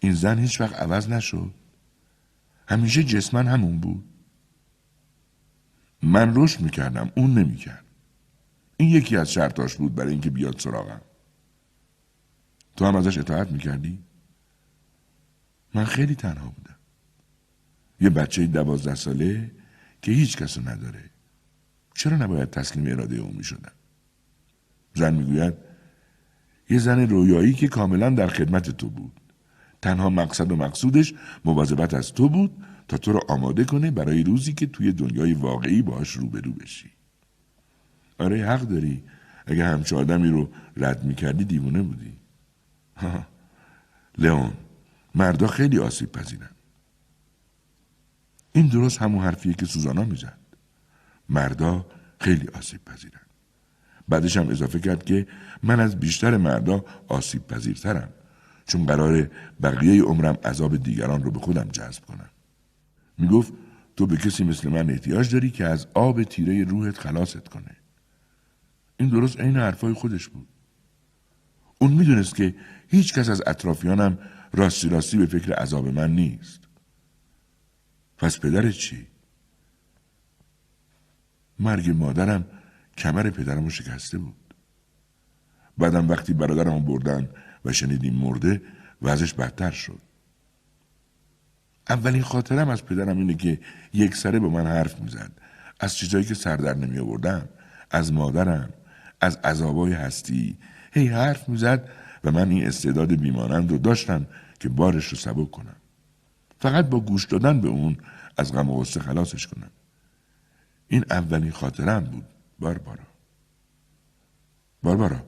S1: این زن هیچ وقت عوض نشد. همیشه جسمن همون بود. من رشد می‌کردم اون نمی‌کرد. این یکی از شرطاش بود برای اینکه بیاد سراغم. تو هم ازش اطاعت می‌کردی؟ من خیلی تنها بودم. یه بچه دوازده ساله که هیچ کسو نداره. چرا نباید تسلیم اراده او می‌شدم؟ زن می‌گوید یه زن رویایی که کاملا در خدمت تو بود. تنها مقصد و مقصودش مواظبت از تو بود تا تو رو آماده کنه برای روزی که توی دنیای واقعی باهاش روبرو بشی. آره حق داری. اگه همچه آدمی رو رد می‌کردی دیوونه بودی. لئون مردا خیلی آسیب پذیرن. این درست همون حرفیه که سوزانا می‌زد. مردا خیلی آسیب پذیرن. بعدش هم اضافه کرد که من از بیشتر مردا آسیب پذیرترم. چون قرار بقیه عمرم عذاب دیگران رو به خودم جذب کنم. می‌گفت تو به کسی مثل من احتیاج داری که از آب تیره روحت خلاصت کنه. این درست عین حرفای خودش بود. اون می‌دونست که هیچ کس از اطرافیانم راستی راستی به فکر عذاب من نیست. پس پدرت چی؟ مرگ مادرم کمر پدرم رو شکسته بود. بعدم وقتی برادرم بردن و شنیدیم مرده وضعش بدتر شد. اولین خاطرم از پدرم اینه که یک سره به من حرف می‌زد. از چیزایی که سردر نمی آوردم از مادرم از عذابای هستی هی حرف می‌زد و من این استعداد بیمانند رو داشتم که بارش رو سبک کنم. فقط با گوش دادن به اون از غم و غصه خلاصش کنم. این اولین خاطرم بود. باربارا. باربارا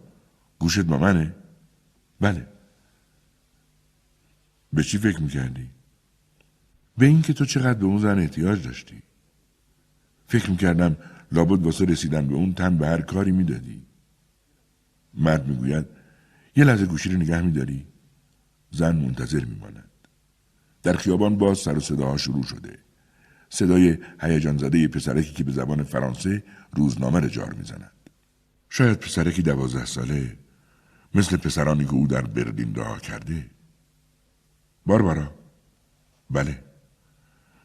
S1: گوشت با منه؟ بله. به چی فکر می‌کردی؟ به اینکه تو چقدر به اون زن احتیاج داشتی. فکر می‌کردم لابد واسه رسیدن به اون تن به هر کاری می‌دادی. مرد می‌گوید یه لحظه گوشی رو نگه میداری. زن منتظر میماند. در خیابان باز سر و صداها شروع شده. صدای هیجان زده پسرکی که به زبان فرانسه روزنامه را جار می‌زند. شاید پسرکی دوازده ساله مثل پسرانی که او در برلین راه کرده. باربارا. بله.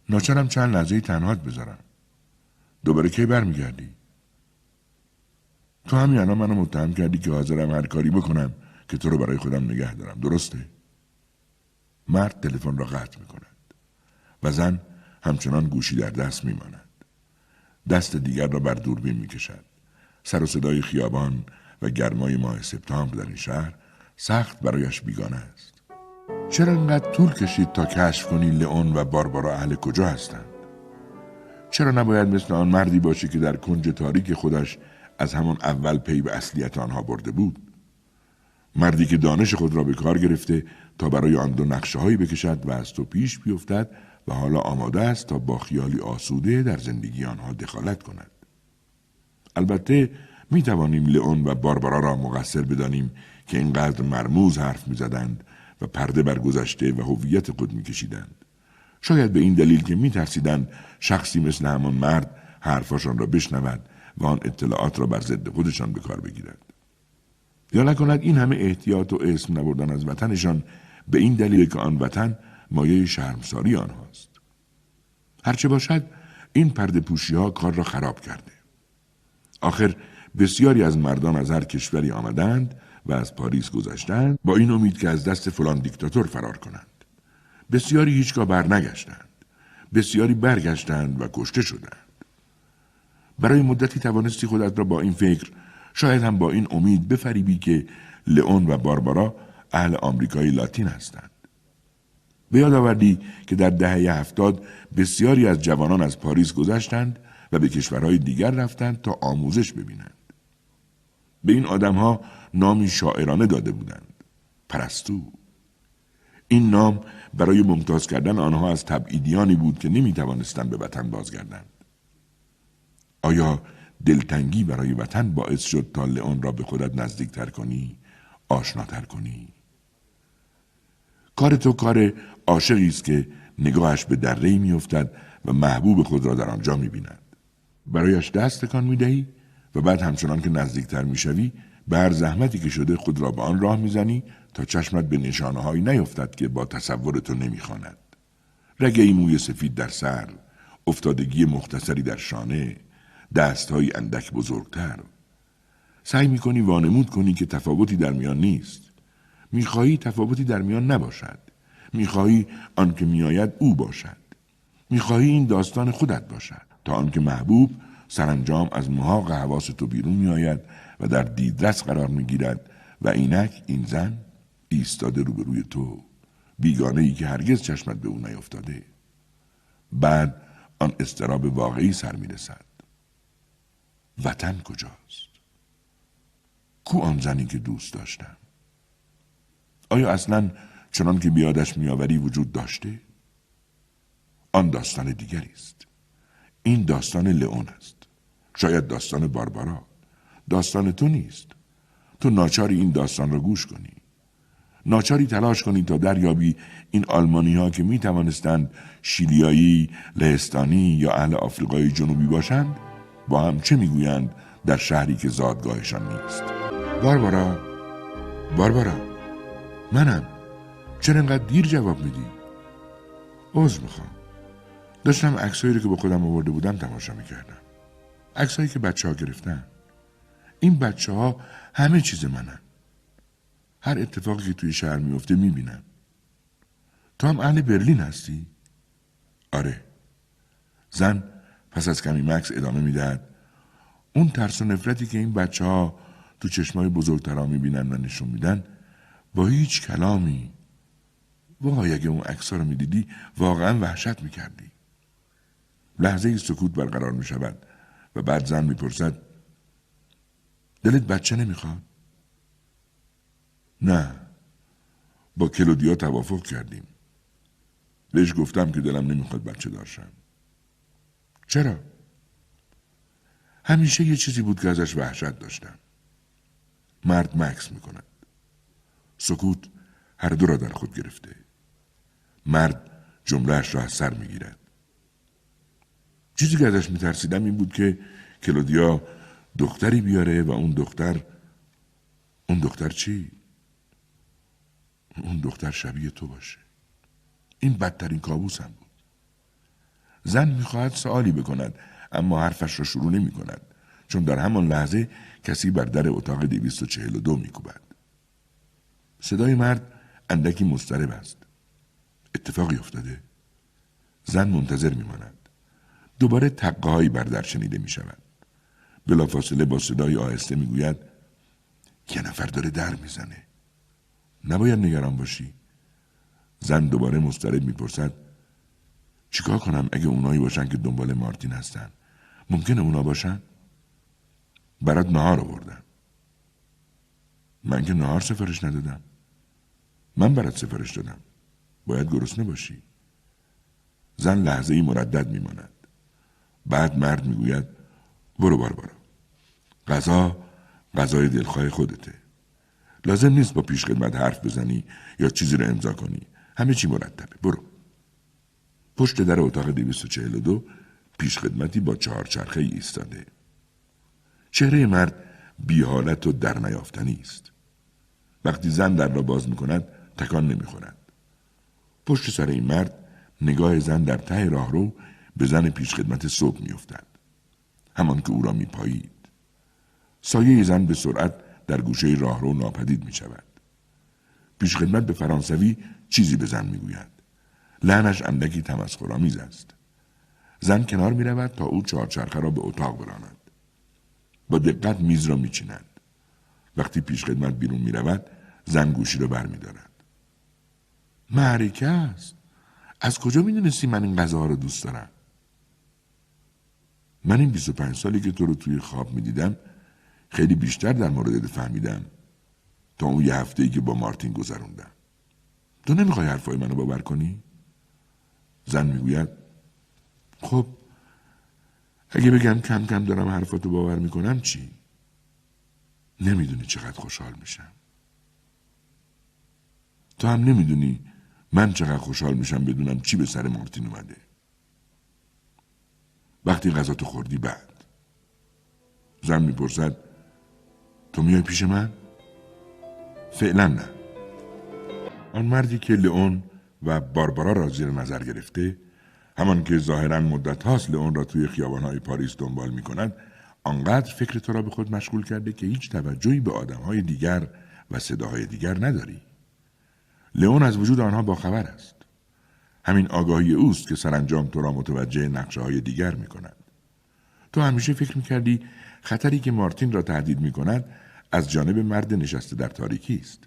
S1: ناچارم چند لحظه تنهات بذارم. دوباره کی برمیگردی؟ تو همین الان منو متهم کردی که حاضرم هر کاری بکنم که تو رو برای خودم نگه دارم. درسته؟ مرد تلفن را قطع می کند و زن همچنان گوشی در دست می ماند. دست دیگر را بر دوربین می کشد. سر و صدای خیابان و گرمای ماه سپتامبر در این شهر سخت برایش بیگانه است. چرا انقدر طول کشید تا کشف کنی لئون و باربارا اهل کجا هستند؟ چرا نباید مثل آن مردی باشی که در کنج تاریک خودش از همان اول پی به اصلیت آنها برده بود؟ مردی که دانش خود را به کار گرفته تا برای آن دو نقشه هایی بکشد و از تو پیش بیفتد و حالا آماده است تا با خیالی آسوده در زندگی آنها دخالت کند. البته می توانیم لئون و باربارا را مقصر بدانیم که اینقدر مرموز حرف می زدند و پرده بر گذشته و هویت خود می کشیدند. شاید به این دلیل که می ترسیدند شخصی مثل همان مرد حرفاشان را بشنود و آن اطلاعات را بر ضد خودشان به کار بگیرد. یا نکند این همه احتیاط و اسم نبردن از وطنشان به این دلیل که آن وطن مایه شرمساری آنهاست. هرچه باشد این پرده پوشی ها کار را خراب کرده. آخر بسیاری از مردان از هر کشوری آمدند و از پاریس گذشتند با این امید که از دست فلان دیکتاتور فرار کنند. بسیاری هیچگاه برنگشتند. بسیاری برگشتند و کشته شدند. برای مدتی توانستی خودت را با این فکر شاید هم با این امید بفریبی که لئون و باربارا اهل آمریکای لاتین هستند. به یاد آوردی که در دهه هفتاد بسیاری از جوانان از پاریس گذشتند و به کشورهای دیگر رفتند تا آموزش ببینند. به این آدمها نامی شاعرانه داده بودند. پرستو. این نام برای ممتاز کردن آنها از تبعیدیانی بود که نمی توانستند به وطن بازگردند. آیا دلتنگی برای وطن باعث شد تا لئون را به خودت نزدیکتر کنی آشناتر کنی کار تو کار عاشقی است که نگاهش به دره میافتد و محبوب خود را در آنجا می‌بیند برایش دست تکان می‌دهی و بعد همچنان که نزدیکتر می‌شوی به هر زحمتی که شده خود را به آن راه می‌زنی تا چشمت به نشانه هایی نیفتد که با تصور تو نمی‌خواند. رگه موی سفید در سر افتادگی مختصری در شانه دست های اندک بزرگتر. سعی می‌کنی وانمود کنی که تفاوتی در میان نیست. می‌خواهی تفاوتی در میان نباشد. می‌خواهی آنکه میآید او باشد. می‌خواهی این داستان خودت باشد تا آنکه محبوب سرانجام از محاق حواس تو بیرون میآید و در دیدرس قرار می‌گیرد و اینک این زن ایستاده روبروی تو. بیگانه ای که هرگز چشمت به او نیفتاده بعد آن استراب واقعی سر می‌رسد. وطن کجاست؟ کو آن زنی که دوست داشتم؟ آیا اصلا چنان که بیادش میآوری وجود داشته؟ آن داستان دیگری است. این داستان لئون است. شاید داستان باربارا. داستان تو نیست. تو ناچاری این داستان را گوش کنی. ناچاری تلاش کنید تا دریابی این آلمانی ها که می توانستند شیلیایی، لهستانی یا اهل آفریقای جنوبی باشند با هم چه می‌گویند در شهری که زادگاهشان نیست. باربارا باربارا منم. چرا انقدر دیر جواب میدی؟ عذر می‌خوام. داشتم عکسایی رو که با خودم آورده بودم تماشا می‌کردم. عکسایی که بچه ها گرفتن. این بچه ها همه چیز منن. هر اتفاقی توی شهر میفته می‌بینم تو هم اهل برلین هستی؟ آره. زن پس از کمی مکس ادامه می‌دهد. اون ترس و نفرتی که این بچه ها تو چشمای بزرگترها می‌بینن و نشون میدن با هیچ کلامی. وای اگه اون عکس رو می‌دیدی واقعا وحشت می‌کردی. لحظه سکوت برقرار می‌شود. و بعد زن می‌پرسد دلت بچه نمی‌خواد؟ نه با کلودیا توافق کردیم. بهش گفتم که دلم نمی‌خواد بچه دارشم چرا؟ همیشه یه چیزی بود که ازش وحشت داشتم. مرد مکس می‌کند. سکوت هر دو را در خود گرفته. مرد جملهش را از سر می‌گیرد. چیزی که ازش میترسیدم این بود که کلودیا دختری بیاره و اون دختر اون دختر چی؟ اون دختر شبیه تو باشه. این بدترین کابوسم بود. زن می‌خواهد سوالی بکند اما حرفش را شروع نمی کند چون در همان لحظه کسی بر در اتاق 242 میکوبد. صدای مرد اندکی مضطرب است. اتفاقی افتاده. زن منتظر میماند. دوباره تقه بر در شنیده می شود بلافاصله با صدای آهسته می‌گوید یه نفر داره در می‌زنه. نباید نگران باشی. زن دوباره مضطرب می‌پرسد چیکار کنم اگه اونایی باشن که دنبال مارتین هستن؟ ممکنه اونا باشن؟ برات نهار آوردم. من که نهار سفارش ندادم. من برات سفارش دادم. باید گرسنه باشی. زن لحظه ای مردد میماند. بعد مرد می‌گوید برو بار برو. غذا غذای دلخواه خودته. لازم نیست با پیش خدمت حرف بزنی یا چیزی رو امضا کنی. همه چی مرتبه. برو. پشت در اتاق 242 پیش خدمتی با چهار چرخه ایستاده. چهره مرد بی حالت و در نیافتنی است. وقتی زن در را باز می کند تکان نمی خورد. پشت سر این مرد نگاه زن در ته راهرو به زن پیشخدمت صبح میافتد همان که او را میپایید سایه زن به سرعت در گوشه راهرو ناپدید می شود. پیشخدمت به فرانسوی چیزی به زن می‌گوید. لعنش اندکی تمسخرآمیز است. زن کنار می رود تا او چهارچرخه را به اتاق براند. با دقت میز را میچیند. وقتی پیشخدمت بیرون می رود زن گوشی را بر می دارد. معرکه است. از کجا می من این غذاها رو دوست دارم؟ من این 25 سالی که تو رو توی خواب می دیدم خیلی بیشتر در مورد فهمیدم تا اون یه هفته ای که با مارتین گذروندم تو نمی‌خوای حرفای منو باور کنی؟ زن می‌گوید خب اگه بگم کم کم دارم حرفاتو باور می‌کنم چی؟ نمی‌دونی چقدر خوشحال میشم تو هم نمی‌دونی من چقدر خوشحال میشم بدونم چی به سر مارتین اومده وقتی غذا تو خوردی بعد. زن می‌پرسد تو میای پیش من؟ فعلا نه. آن مردی که لئون و باربارا را زیر نظر گرفته همان که ظاهرا مدت هاست لئون را توی خیابانهای پاریس دنبال می کند آنقدر فکر تو را به خود مشغول کرده که هیچ توجهی به آدمهای دیگر و صداهای دیگر نداری. لئون از وجود آنها باخبر است. همین آگاهی اوست که سرانجام تو را متوجه نقشه های دیگر می کند. تو همیشه فکر می کردی خطری که مارتین را تهدید می کند از جانب مرد نشسته در تاریکی است.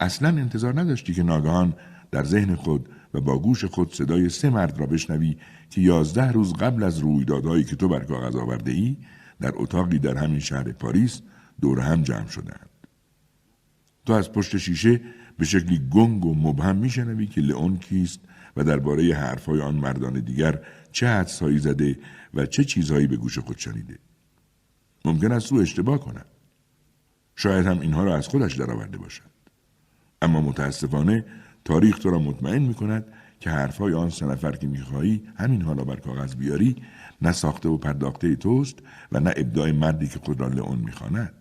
S1: اصلا انتظار نداشتی که ناگهان در ذهن خود و با گوش خود صدای سه مرد را بشنوی که یازده روز قبل از رویدادهایی که تو بر کاغذ آورده ای در اتاقی در همین شهر پاریس دور هم جمع شدند. تو از پشت شیشه به شکلی گنگ و مبهم میشنوی که لئون کیست و درباره حرفهای آن مردان دیگر چه حدسهایی زده و چه چیزهایی به گوش خود شنیده. ممکن است او اشتباه کند. شاید هم اینها را از خودش درآورده باشد. اما متاسفانه تاریخ تو را مطمئن می کند که حرفهای آن سه نفر که می‌خواهی همین حالا بر کاغذ بیاری نه ساخته و پرداخته توست و نه ابداع مردی که خود را لئون می‌خواند.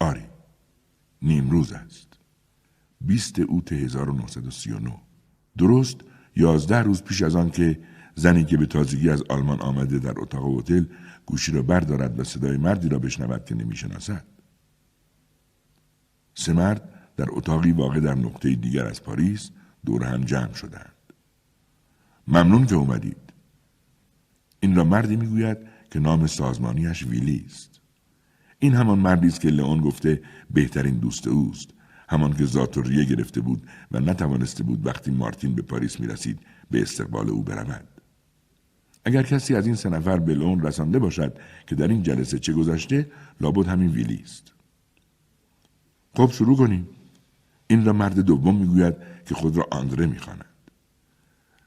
S1: آری نیمروز است. بیست اوت 1939 درست یازده روز پیش از آن که زنی که به تازگی از آلمان آمده در اتاق هتل گوشی را بردارد و صدای مردی را بشنود که نمی‌شناسد. سه مرد در اتاقی واقع در نقطه دیگر از پاریس دور هم جمع شدند. ممنون که اومدید. این را مردی می‌گوید که نام سازمانیش ویلی است این همان مردی است که لئون گفته بهترین دوست اوست. همان که ذات گرفته بود و نتوانسته بود وقتی مارتین به پاریس می رسید به استقبال او برود. اگر کسی از این سه نفر به لون رسانده باشد که در این جلسه چه گذشته لابد همین ویلی است. خب شروع کنیم. این را مرد دوم می‌گوید که خود را آندره می‌خواند.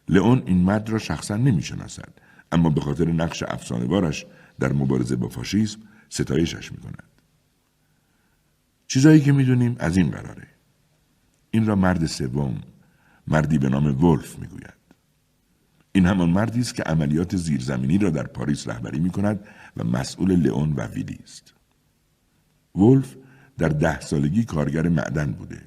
S1: لئون این مرد را شخصا نمی‌شناسد اما به خاطر نقش افسانهوارش در مبارزه با فاشیسم ستایشش می‌کند. چیزایی که می‌دونیم از این قراره. این را مرد سوم مردی به نام ولف می‌گوید. این همان مردی است که عملیات زیرزمینی را در پاریس رهبری می کند و مسئول لئون و ویلی است. ولف در ده سالگی کارگر معدن بوده.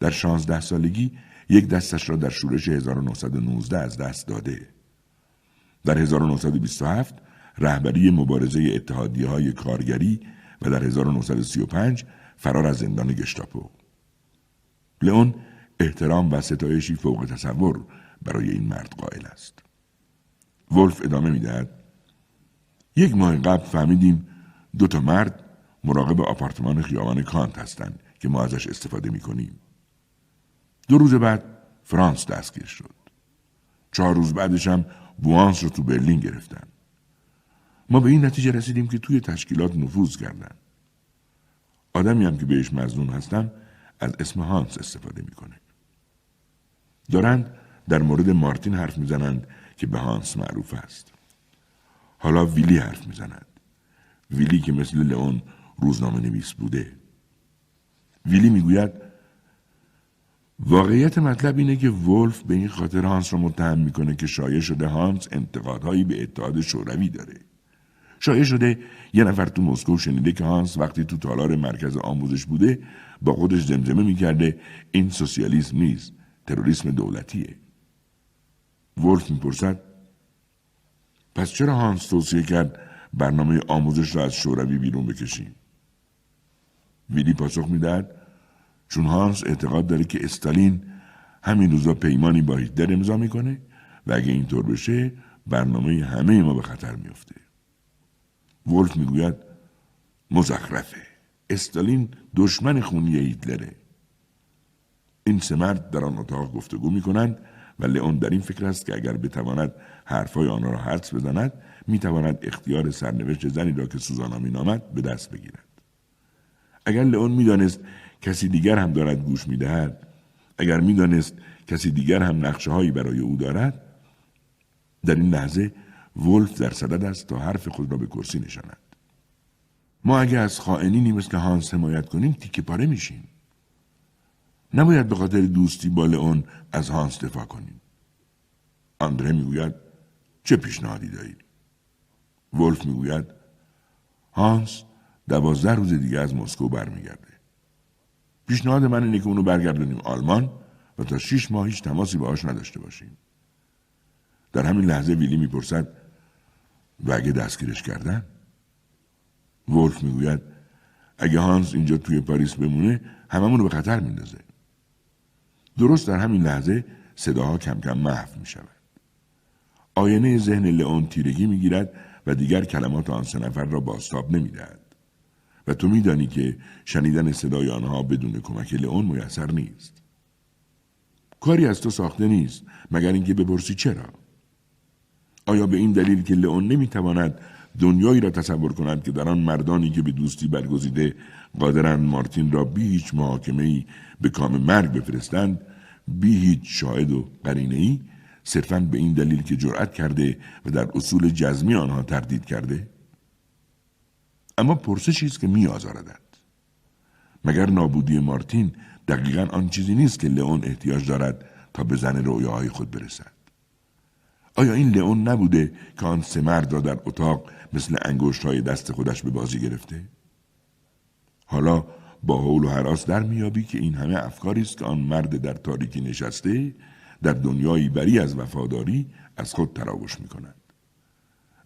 S1: در شانزده سالگی یک دستش را در شورش 1919 از دست داده. در 1927 رهبری مبارزه اتحادیه های کارگری و در 1935 فرار از زندان گشتاپو. لئون احترام و ستایشی فوق تصور برای این مرد قائل است. ولف ادامه می‌دهد یک ماه قبل فهمیدیم دو تا مرد مراقب آپارتمان خیابان کانت هستند که ما ازش استفاده می کنیم. دو روز بعد فرانس دستگیر شد. چهار روز بعدش هم بوانس رو تو برلین گرفتن. ما به این نتیجه رسیدیم که توی تشکیلات نفوذ کردن. آدمی هم که بهش مزنون هستم از اسم هانس استفاده می‌کنه. دارند در مورد مارتین حرف می‌زنند که به هانس معروف است. حالا ویلی حرف می‌زند. ویلی که مثل لئون روزنامه نویس بوده. ویلی می‌گوید واقعیت مطلب اینه که ولف به این خاطر هانس را متهم می‌کنه که شایع شده هانس انتقادهایی به اتحاد شوروی داره. شایع شده یه نفر تو مسکو شنیده که هانس وقتی تو تالار مرکز آموزش بوده با خودش زمزمه می‌کرده. این سوسیالیسم نیست تروریسم دولتیه. ولف می‌پرسد پس چرا هانس توصیه کرد برنامه آموزش را از شوروی بیرون بکشیم؟ ویلی پاسخ می‌دهد چون هانس اعتقاد داره که استالین همین روزا پیمانی با هیتلر امضا می‌کنه و اگه اینطور بشه برنامه همه ما به خطر میفته ولف می‌گوید مزخرفه. استالین دشمن خونی هیتلره. این سه مرد در آن اتاق گفتگو می‌کنند و لئون در این فکر است که اگر بتواند حرفهای آنها را حدس بزند می‌تواند اختیار سرنوشت زنی را که سوزانا مینامد به دست بگیرد. اگر لئون می‌دانست کسی دیگر هم دارد گوش می‌دهد اگر می‌دانست کسی دیگر هم نقشه هایی برای او دارد در این لحظه ولف در صدد است تا حرف خود را به کرسی نشاند. ما اگر از خائنینی مثل هانس حمایت کنیم تیکه پاره میشیم. نباید به خاطر دوستی با لئون از هانس دفاع کنیم. آندره می‌گوید چه پیشنهادی دارید؟ ولف می‌گوید هانس دوازده روز دیگه از مسکو برمیگرده. پیشنهاد من اینه که اونو برگردونیم آلمان و تا شیش ماه هیچ تماسی باهاش نداشته باشیم. در همین لحظه ویلی می‌پرسد و اگه دستگیرش کردن ولف می‌گوید اگه هانس اینجا توی پاریس بمونه هممون رو به خطر میندازه درست در همین لحظه صداها کم کم محو می شود. آینه ذهن لئون تیرگی می گیرد و دیگر کلمات آن سه نفر را باستاب نمی دهد. و تو میدانی که شنیدن صدای آنها بدون کمک لئون میسر نیست. کاری از تو ساخته نیست مگر اینکه بپرسی چرا؟ آیا به این دلیل که لئون نمی‌تواند دنیایی را تصور کند که در آن مردانی که به دوستی برگزیده قادرند مارتین را بی هیچ محاکمه ای به کام مرگ بفرستند بی هیچ شاهد و قرینه ای صرفا به این دلیل که جرأت کرده و در اصول جزمی آنها تردید کرده؟ اما پرسشی است که می آزاردد. مگر نابودی مارتین دقیقا آن چیزی نیست که لئون احتیاج دارد تا به زن رویاهای خود برسد؟ آیا این لئون نبوده که آن سه مرد را در اتاق مثل انگشت های دست خودش به بازی گرفته؟ حالا با حول و حراس در میابی که این همه افکاری است که آن مرد در تاریکی نشسته در دنیایی بری از وفاداری از خود تراوش می کند.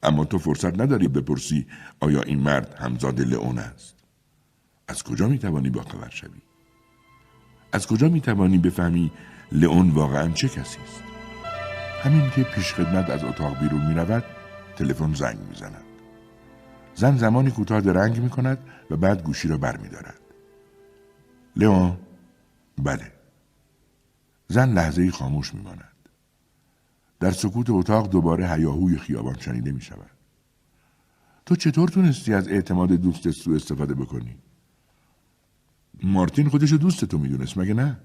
S1: اما تو فرصت نداری بپرسی آیا این مرد همزاد لئون است. از کجا می توانی باخبر شوی؟ از کجا می توانی بفهمی لئون واقعا چه کسی است؟ همین که پیش خدمت از اتاق بیرون می رود تلفن زنگ می زند. زن زمانی کوتاه درنگ می کند و بعد گوشی را بر می دارد. لئون بله زن لحظه خاموش می ماند. در سکوت اتاق دوباره هیاهوی خیابان شنیده می شود. تو چطور تونستی از اعتماد دوست سو استفاده بکنی؟ مارتین خودشو دوست تو می‌دونست مگه نه؟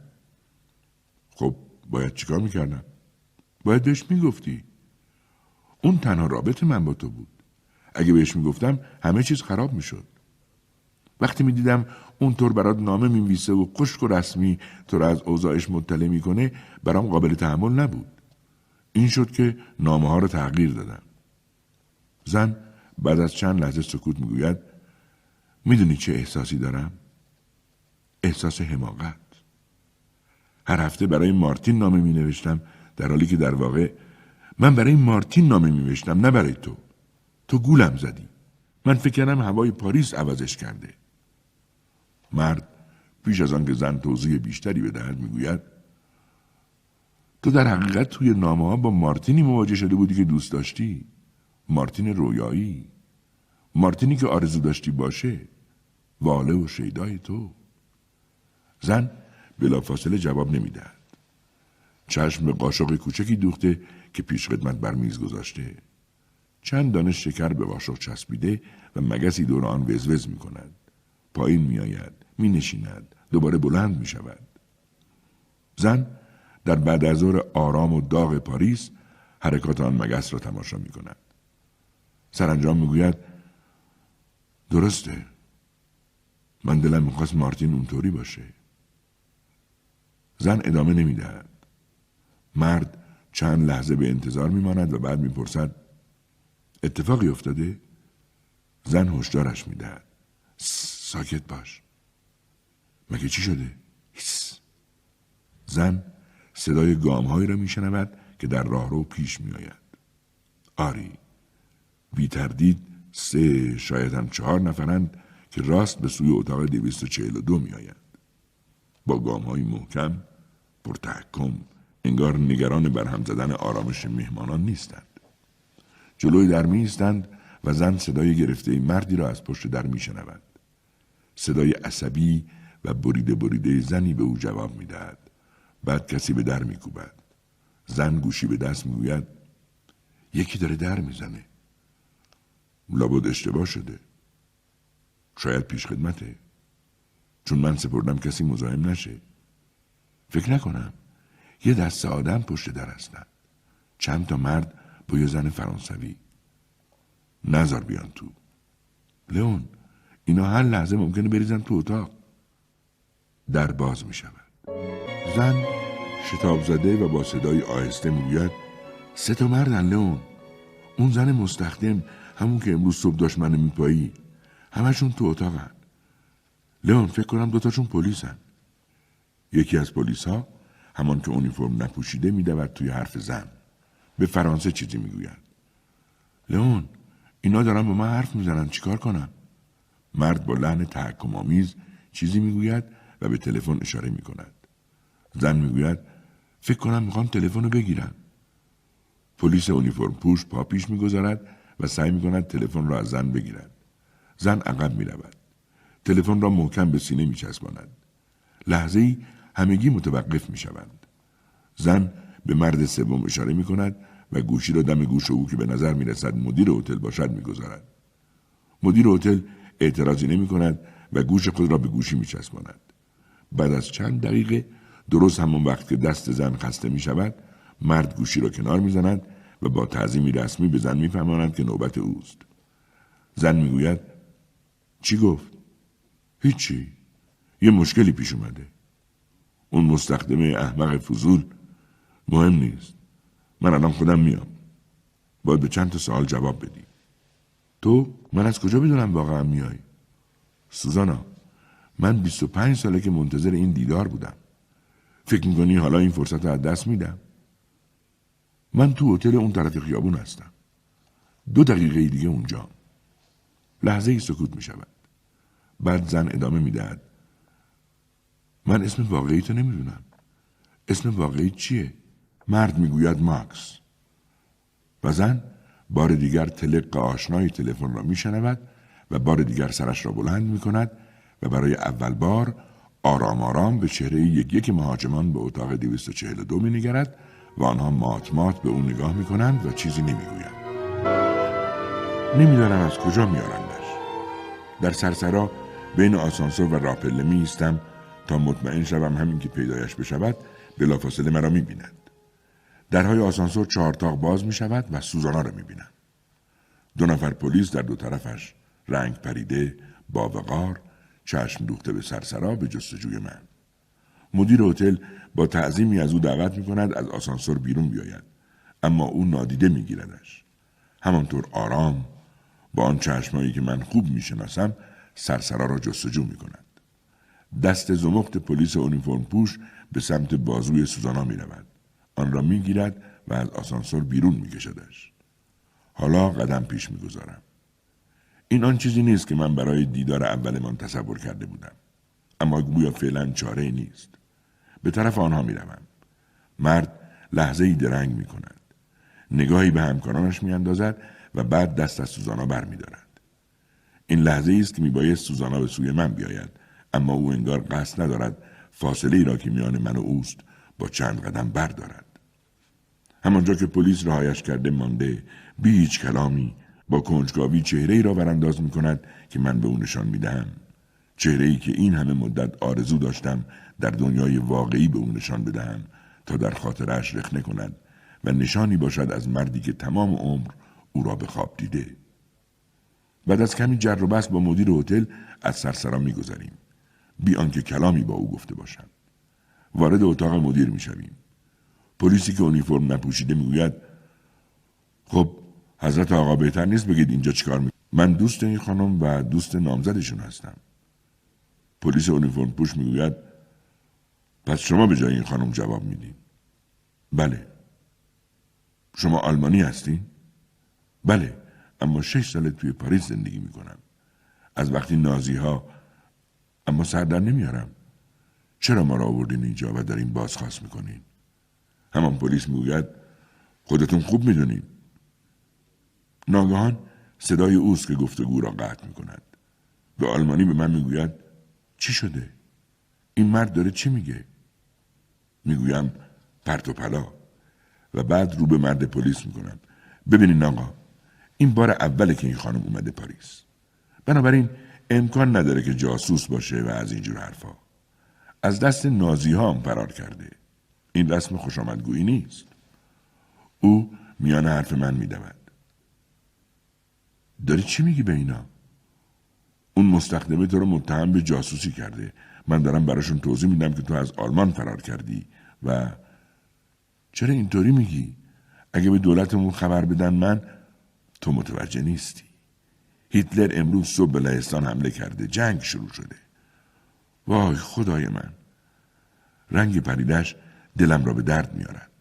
S1: خب باید چیکار می‌کردم؟ باید بهش می‌گفتی. اون تنها رابط من با تو بود. اگه بهش می‌گفتم همه چیز خراب می‌شد. وقتی می‌دیدم اونطور برات نامه می‌نویسه و خشک و رسمی تو را از اوضاعش مطلع می‌کنه برام قابل تحمل نبود. این شد که نامه ها رو تغییر دادم. زن بعد از چند لحظه سکوت می‌گوید می‌دونی چه احساسی دارم؟ احساس حماقت. هر هفته برای مارتین نامه می نوشتم در حالی که در واقع من برای مارتین نامه می نوشتم نه برای تو. تو گولم زدی. من فکر کردم هوای پاریس عوضش کرده. مرد پیش از آنکه زن توضیح بیشتری بدهد می‌گوید تو در حقیقت توی نامه ها با مارتینی مواجه شده بودی که دوست داشتی مارتین رویایی مارتینی که آرزو داشتی باشه واله و شیدای تو زن بلافاصله جواب نمی‌دهد چشم به قاشق کوچکی دوخته که پیش خدمت بر میز گذاشته. چند دانه شکر به قاشق چسبیده و مگسی دور آن وزوز می کند پایین می آید می نشیند دوباره بلند می شود زن در بعد از آرام و داغ پاریس حرکات آن مگس را تماشا می کند سرانجام می‌گوید درسته. من دلم می‌خواست مارتین اونطوری باشه. زن ادامه نمی‌دهد. مرد چند لحظه به انتظار میماند و بعد می‌پرسد اتفاقی افتاده؟ زن هشدارش می‌دهد. ساکت باش. مگه چی شده؟ هیس. زن صدای گامهایی را میشنود که در راهرو پیش میآید. آری. بی تردید سه شاید هم چهار نفرند که راست به سوی اتاق دویست و چهل و دو می آیند. با گام های محکم پرتحکم انگار نگران برهم زدن آرامش مهمانان نیستند. جلوی در می و زن صدای گرفته مردی را از پشت در می شنود. صدای عصبی و بریده بریده زنی به او جواب می دهد. بعد کسی به در می کوبد. زن گوشی به دست می گوید یکی داره در می‌زنه. لابد اشتباه شده شاید پیش خدمته چون من سپردم کسی مزاحم نشه فکر نکنم یه دست آدم پشت در هستن. چند تا مرد با یه زن فرانسوی. نظر بیان تو. لئون اینا هر لحظه ممکنه بریزن تو اتاق. در باز می شود زن شتاب زده و با صدای آهسته می‌گوید سه تا مردن لئون. اون زن مستخدم همون که امروز صبح داشت منو میپایی. همشون تو اتاقن. لئون فکر کنم دوتاشون پلیسن. یکی از پلیس ها همان که اونیفرم نپوشیده میدود توی حرف زن به فرانسه چیزی می‌گوید لئون اینا دارن با من حرف می‌زنن چیکار کنم مرد با لحن تحکم آمیز چیزی می‌گوید و به تلفن اشاره می‌کند زن می‌گوید فکر کنم می‌خوام تلفن رو بگیرم پلیس اونیفرم پوش پا پیش می‌گذارد و سعی می کند تلفن را از زن بگیرد. زن عقب می رود. تلفن را محکم به سینه می چسباند. لحظه ای همگی متوقف می شوند. زن به مرد سوم اشاره می کند و گوشی را دم گوش او که به نظر می رسد مدیر هتل باشد می گذارد. مدیر هتل اعتراضی نمی کند و گوش خود را به گوشی می چسباند. بعد از چند دقیقه درست همان وقت که دست زن خسته می شود مرد گوشی را کنار می زند و با تعظیمی رسمی به زن میفهمانند که نوبت اوست زن می‌گوید چی گفت هیچی یه مشکلی پیش اومده اون مستخدمه احمق فضول مهم نیست. من الان خودم میام. باید به چند تا سوال جواب بدی. تو؟ من از کجا بدونم واقعا میای؟ سوزانا من 25 ساله که منتظر این دیدار بودم. فکر می‌کنی حالا این فرصت رو از دست میدم؟ من تو هتل اون طرف خیابون هستم. دو دقیقه دیگه اونجا. لحظه ای سکوت می شود بعد زن ادامه می‌دهد. من اسم واقعی تو نمی‌دونم اسم واقعی چیه مرد می‌گوید ماکس و زن بار دیگر تلق آشنای تلفن را میشنود و بار دیگر سرش را بلند می کند و برای اول بار آرام آرام به چهره یک یک مهاجمان به اتاق 242 می نگرد و آنها مات مات به اون نگاه می کنند و چیزی نمی گویند. نمی‌دانم از کجا میارندش. در سرسرا بین آسانسور و راپله می ایستم تا مطمئن شوم همین که پیدایش بشود بلافاصله مرا می بیند. درهای آسانسور چهارتاق باز می شود و سوزانا را می بینم. دو نفر پلیس در دو طرفش رنگ پریده با وقار چشم دوخته به سرسرا به جستجوی من مدیر هتل با تعظیمی از او دعوت می کند از آسانسور بیرون بیاید اما او نادیده می گیردش. همانطور آرام با آن چشمایی که من خوب می شناسم سرسرا را جستجو می کند. دست زمخت پلیس اونیفرم پوش به سمت بازوی سوزانا می رود. آن را می گیرد و از آسانسور بیرون می کشدش. حالا قدم پیش می گذارم. این آن چیزی نیست که من برای دیدار اولمان تصور کرده بودم. اما گویا فعلا چاره نیست. به طرف آنها می روم. مرد لحظه ای درنگ می کند. نگاهی به همکارانش می اندازد و بعد دست از سوزانا بر می دارد. این لحظه است که می باید سوزانا به سوی من بیاید اما او انگار قصد ندارد فاصله ای را که میان من و اوست با چند قدم بردارد. همانجا که پلیس رهایش کرده مانده بی هیچ کلامی با کنجکاوی چهره ای را برانداز می کند که من به او نشان می دهم. چهره ای که این همه مدت آرزو داشتم در دنیای واقعی به او نشان بدهم تا در خاطرش رخنه کند و نشانی باشد از مردی که تمام عمر او را به خواب دیده. بعد از کمی جر و بس با مدیر هتل از سرسرا میگذریم بی آنکه کلامی با او گفته باشم وارد اتاق مدیر می‌شویم. پلیسی که اونیفرم نپوشیده می‌گوید خب حضرت آقا بهتر نیست بگید اینجا چیکار می من دوست این خانم و دوست نامزدشون هستم. پلیس اونیفرم پوش می‌گوید پس شما به جای این خانم جواب میدین. بله. شما آلمانی هستین؟ بله اما شش ساله توی پاریس زندگی می‌کنم. از وقتی نازی ها اما سر نمیارم چرا ما را آوردین اینجا و دارین بازخواست می‌کنین همان پلیس می‌گوید خودتون خوب می‌دونین ناگهان صدای اوست که گفتگو را قطع می کند. به آلمانی به من می‌گوید چی شده؟ این مرد داره چی میگه؟ می‌گویم پرت و پلا و بعد رو به مرد پلیس می‌کنم ببینین آقا این بار اوله که این خانم اومده پاریس بنابراین امکان نداره که جاسوس باشه و از اینجور حرفا. از دست نازی ها هم فرار کرده. این رسم خوش نیست. او میان حرف من میدود. داری چی میگی به اینا؟ اون مستخدمه تو رو متهم به جاسوسی کرده. من دارم براشون توضیح میدم که تو از آلمان فرار کردی و چرا اینطوری میگی؟ اگه به دولتمون خبر بدن من تو متوجه نیستی. هیتلر امروز صبح به لهستان حمله کرده. جنگ شروع شده. وای خدای من. رنگ پریدش دلم را به درد میارد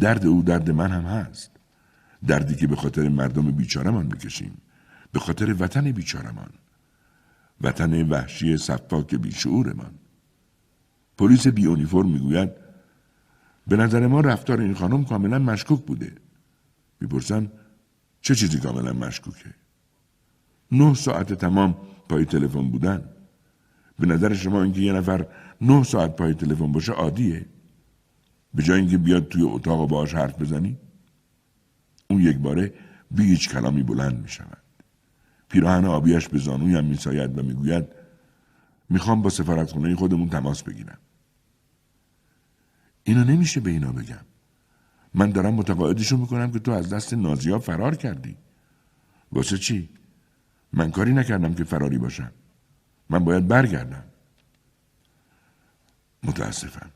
S1: درد او درد من هم هست. دردی که به خاطر مردم بیچارمان می‌کشیم. به خاطر وطن بیچارمان وطن وحشی صفاک بیشعورمان. پلیس بی اونیفرم می‌گوید به نظر ما رفتار این خانم کاملا مشکوک بوده. می‌پرسم چه چیزی کاملا مشکوکه؟ نه ساعت تمام پای تلفن بودن به نظر شما اینکه یه نفر نه ساعت پای تلفن باشه عادیه به جای اینکه بیاد توی اتاق و باهاش حرف بزنی اون یک باره بی هیچ کلامی بلند می شود. پیراهن آبیش به زانویم می ساید و می گوید می‌خوام با سفارتخونه خودمون تماس بگیرم. اینو نمیشه به اینا بگم. من دارم متقاعدشون می‌کنم که تو از دست نازیا فرار کردی. واسه چی؟ من کاری نکردم که فراری باشم. من باید برگردم. متاسفم.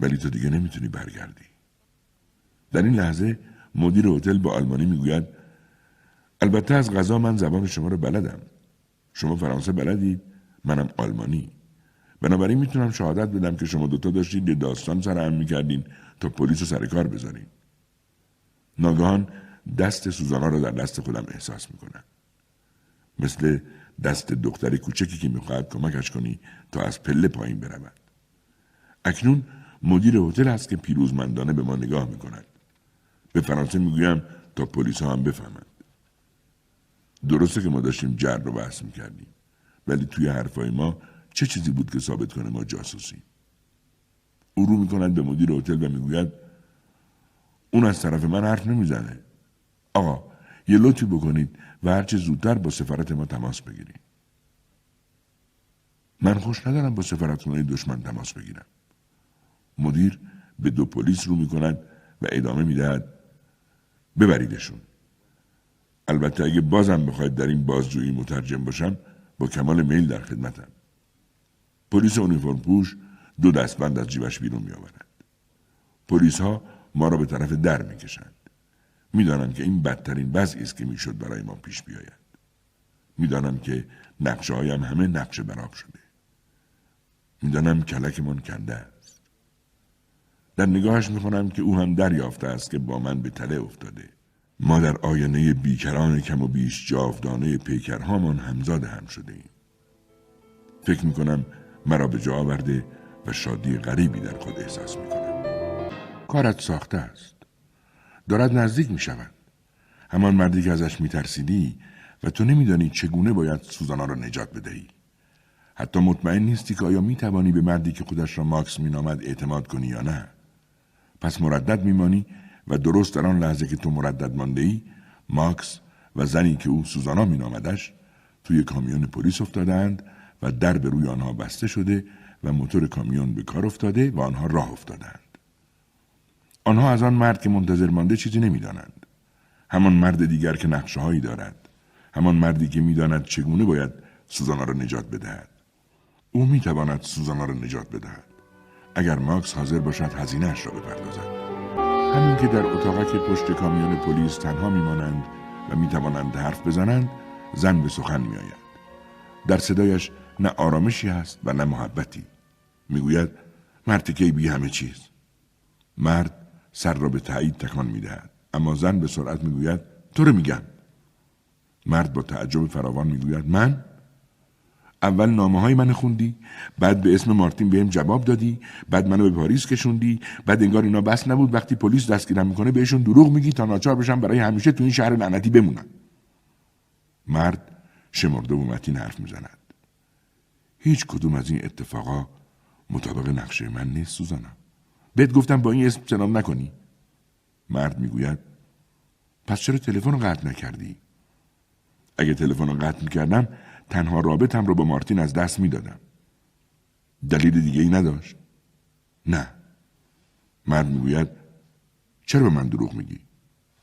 S1: ولی تو دیگه نمی‌تونی برگردی. در این لحظه مدیر هتل با آلمانی می‌گوید البته از غذا من زبان شما رو بلدم. شما فرانسه بلدید منم آلمانی. بنابراین می‌تونم شهادت بدم که شما دوتا داشتید یه داستان سر هم می‌کردین تا پلیس رو سر کار بذارین. ناگهان دست سوزانا رو در دست خودم احساس می‌کنم. مثل دست دختر کوچکی که می‌خواهد کمکش کنی تا از پله پایین برود. اکنون مدیر هتل است که پیروزمندانه به ما نگاه می‌کند. به فرانسه می‌گویم تا پلیس ها هم بفهمند. درسته که ما داشتیم جر رو بحث می‌کردیم ولی توی حرفای ما چه چیزی بود که ثابت کنه ما جاسوسیم؟ او رو می‌کند به مدیر هتل و می‌گوید اون از طرف من حرف نمی‌زنه. آقا یه لطفی بکنید و هرچه زودتر با سفارت ما تماس بگیرید من خوش ندارم با سفارتخونه دشمن تماس بگیرم. مدیر به دو پلیس رو می‌کند و ادامه می‌دهد. ببریدشون. البته اگه بازم بخواید در این بازجویی مترجم باشم با کمال میل در خدمتم. پلیس اونیفرم پوش دو دستبند از جیبش بیرون میآورد. پلیس ها ما را به طرف در می‌کشند. می‌دانم که این بدترین وضعی است که می‌شد برای ما پیش بیاید می‌دانم که نقشه هایم همه نقشه براب شده می‌دانم کلکمان کنده است در نگاهش می‌کنم که او هم دریافته است که با من به تله افتاده ما در آینه بیکران کم و بیش جاودانه پیکرهامان همزاد هم شده ایم. فکر می‌کنم مرا به جا آورده و شادی غریبی در خود احساس می‌کنم. کارت ساخته است. دارد نزدیک می شود. همان مردی که ازش میترسیدی و تو نمیدانی چگونه باید سوزانا را نجات بدهی. حتی مطمئن نیستی که آیا می توانی به مردی که خودش را ماکس مینامد اعتماد کنی یا نه. پس مردد میمانی و درست در آن لحظه که تو مردد مانده ای ماکس و زنی که او سوزانا مینامدش توی کامیون پلیس افتادند و در به روی آنها بسته شده و موتور کامیون به کار افتاده و آنها راه افتادند. آنها از آن مرد که منتظر مانده چیزی نمی‌دانند. همان مرد دیگر که نقشه هایی دارد. همان مردی که می‌داند چگونه باید سوزانا را نجات بدهد. او می‌تواند سوزانا را نجات بدهد. اگر ماکس حاضر باشد هزینهاش را بپردازد. همین که در اتاقک پشت کامیون پلیس تنها میمانند و می‌توانند حرف بزنند زن به سخن میآید در صدایش نه آرامشی هست و نه محبتی می‌گوید مرتکه بی همه چیز مرد سر را به تایید تکان می‌دهد. اما زن به سرعت می‌گوید تو رو میگم. مرد با تعجب فراوان می‌گوید من؟ اول نامه های من خوندی بعد به اسم مارتین بهم جواب دادی بعد منو به پاریس کشوندی بعد انگار اینا بس نبود. وقتی پلیس دستگیرم می‌کنه بهشون دروغ میگی تا ناچار بشم برای همیشه تو این شهر لعنتی بمونم. مرد شمرده و متین حرف می‌زند. هیچ کدوم از این اتفاقا مطابق نقشه من نیست سوزانا بهت گفتم با این اسم سلام نکنی مرد می‌گوید پس چرا تلفن رو قطع نکردی اگه تلفن رو قطع می‌کردم تنها رابطم رو با مارتین از دست می‌دادم. دلیل دیگه ای نداشت؟ نه. مرد می‌گوید چرا به من دروغ میگی؟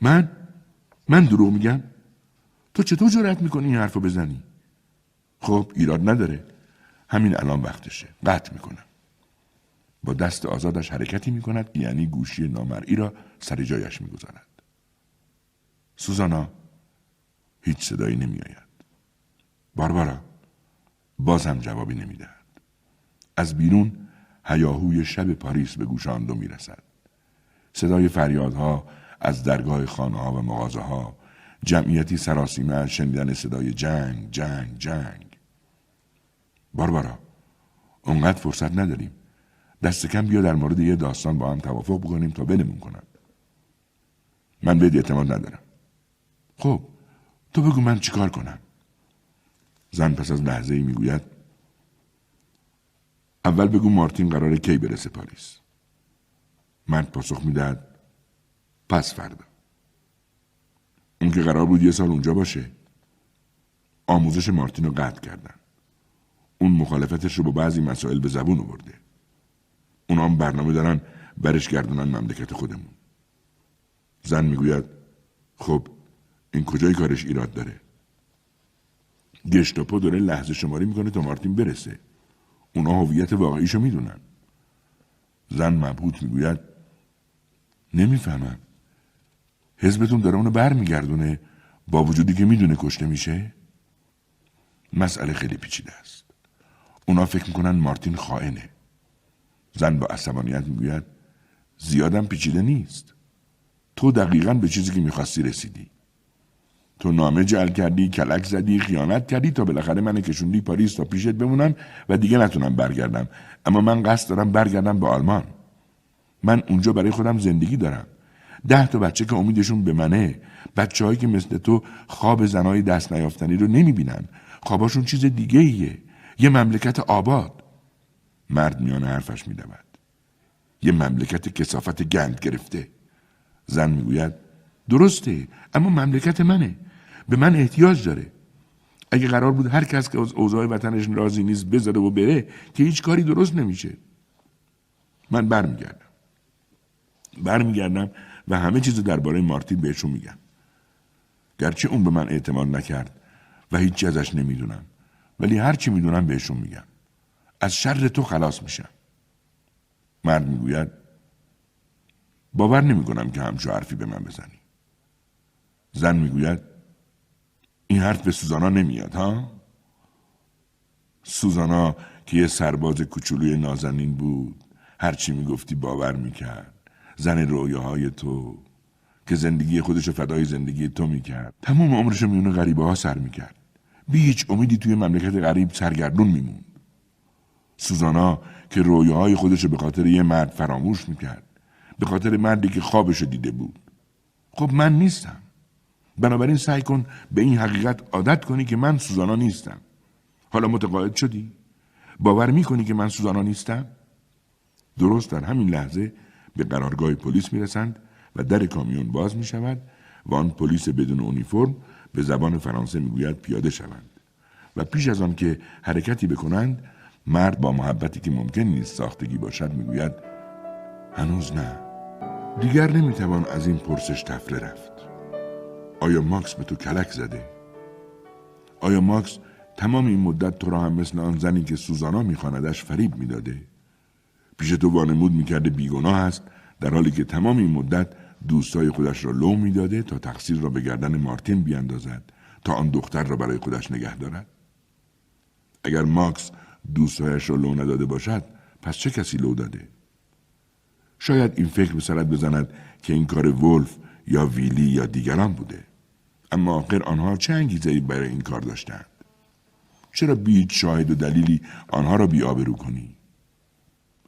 S1: من؟ من دروغ میگم؟ تو چطور جرأت می‌کنی این حرف رو بزنی؟ خب ایراد نداره. همین الان وقتشه. قطع می‌کنم. با دست آزادش حرکتی می‌کند یعنی گوشی نامرئی را سر جایش می‌گذارد. سوزانا هیچ صدایی نمیآید. باربارا باز هم جوابی نمی‌دهد از بیرون هیاهوی شب پاریس به گوش آن دو می‌رسد صدای فریادها از درگاه خانه ها و مغازه ها جمعیتی سراسیمه از شنیدن صدای جنگ جنگ جنگ باربارا اونقدر فرصت نداریم دست کم بیا در مورد یه داستان با هم توافق بکنیم تا بنمون کنند من بهت اعتماد ندارم. خب تو بگو من چیکار کنم؟ زن پس از لحظه ای می‌گوید اول بگو مارتین قراره کی برسه پاریس. مرد پاسخ می‌دهد پس فردا. اون که قرار بود یه سال اونجا باشه آموزش مارتین رو قطع کردن. اون مخالفتش رو با بعضی مسائل به زبون آورده. اونا هم برنامه دارن برش گردونن مملکت خودمون. زن می‌گوید خب این کجای کارش ایراد داره؟ گشتاپو داره لحظه شماری می‌کنه تا مارتین برسه. اونا هویت واقعیشو می‌دونن. زن مبهوت می‌گوید نمی‌فهمم. حزبتون داره اونو بر میگردونه با وجودی که می‌دونه کشته میشه؟ مسئله خیلی پیچیده است. اونا فکر می‌کنن مارتین خائنه. زن با عصبانیت می‌گوید زیادم پیچیده نیست. تو دقیقا به چیزی که می‌خواستی رسیدی. تو نامه جل کردی کلک زدی خیانت کردی تا بالاخره من کشوندی پاریس تا پیشت بمونم و دیگه نتونم برگردم. اما من قصد دارم برگردم به آلمان. من اونجا برای خودم زندگی دارم. ده تا بچه که امیدشون به منه. بچه که مثل تو خواب زنای دست نیافتنی رو نمی‌بینن. خواباشون چیز دیگه ایه یه مملکت آباد. مرد میان حرفش میدود. یه مملکت کسافت گند گرفته. زن می‌گوید درسته اما مملکت منه. به من احتیاج داره. اگه قرار بود هر کس که از اوضاع وطنش راضی نیست بذاره و بره که هیچ کاری درست نمیشه. من برمیگردم. برمیگردم و همه چیز درباره مارتین بهشون میگم. گرچه اون به من اعتماد نکرد و هیچی ازش نمی‌دونم ولی هر چی می‌دونم بهشون میگم. از شر تو خلاص میشم مرد می‌گوید باور نمی‌کنم که همچو حرفی به من بزنی. زن می‌گوید این حرف به سوزانا نمیاد ها؟ سوزانا که یه سرباز کوچولوی نازنین بود هرچی می‌گفتی باور می‌کرد. زن رویاهای تو که زندگی خودشو فدای زندگی تو می‌کرد. تمام عمرشو میونه غریبه ها سر می‌کرد. بی هیچ امیدی توی مملکت غریب سرگردون میموند. سوزانا که رویاهای خودشو به خاطر یه مرد فراموش می‌کرد به خاطر مردی که خوابشو دیده بود خب من نیستم بنابراین سعی کن به این حقیقت عادت کنی که من سوزانا نیستم حالا متقاعد شدی؟ باور می‌کنی که من سوزانا نیستم؟ درست در همین لحظه به قرارگاه پلیس می‌رسند و در کامیون باز می شود و آن پلیس بدون اونیفرم به زبان فرانسه می‌گوید پیاده شوند و پیش از آن که حرکتی بکنند مرد با محبتی که ممکن نیست ساختگی باشد می‌گوید هنوز نه. دیگر نمی‌توان از این پرسش تفله رفت. آیا ماکس به تو کلک زده؟ آیا ماکس تمام این مدت تو را هم مثل آن زنی که سوزانا میخواندش فریب می‌داده؟ پیش تو وانمود می‌کرده بیگناه است در حالی که تمام این مدت دوستای خودش را لو می‌داده تا تقصیر را به گردن مارتین بیاندازد تا آن دختر را برای خودش نگه دارد؟ اگر ماکس دوستایش را لو نداده باشد پس چه کسی لو داده؟ شاید این فکر به سرت بزند که این کار ولف یا ویلی یا دیگران بوده. اما آخر آنها چه انگیزه برای این کار داشتند؟ چرا بیت شاهد و دلیلی آنها را بیابرو کنی؟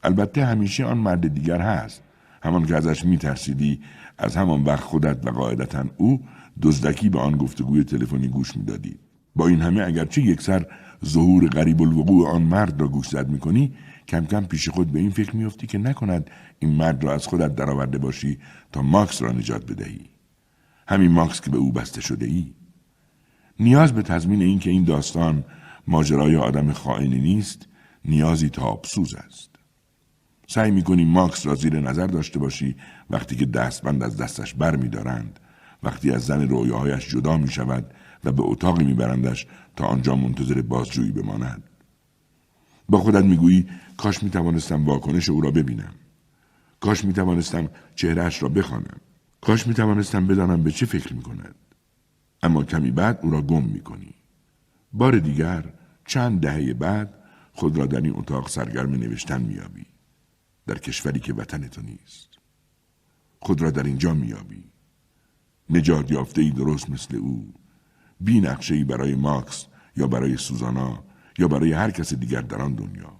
S1: البته همیشه آن مرد دیگر هست. همان که ازش میترسیدی از همان وقت خودت و قاعدتا او دزدکی به آن گفتگوی تلفنی گوش می‌دادی. با این همه اگرچه یک سر ظهور غریب الوقوع آن مرد را گوش زد می‌کنی کم کم پیش خود به این فکر میافتی که نکند این مرد را از خودت درآورده باشی تا ماکس را نجات بدهی. همین ماکس که به او بسته شده ای نیاز به تضمین این که این داستان ماجرای آدم خائنی نیست نیازی تا ابسوز است. سعی می‌کنی ماکس را زیر نظر داشته باشی وقتی که دستبند از دستش بر میدارند وقتی از زن رویاهایش جدا می شود و به اتاقی میبرندش تا آنجا منتظر بازجویی بماند. با خودت می‌گویی کاش می‌توانستم واکنش او را ببینم. کاش می‌توانستم چهرهش را بخوانم. کاش می‌توانستم بدانم به چه فکر می‌کند. اما کمی بعد او را گم می‌کنی. بار دیگر چند دهه بعد خود را در این اتاق سرگرم نوشتن میابی در کشوری که وطن تو نیست. خود را در اینجا میابی نجات یافته ای درست مثل او. بی نقشه ای برای ماکس یا برای سوزانا یا برای هر کس دیگر در آن دنیا.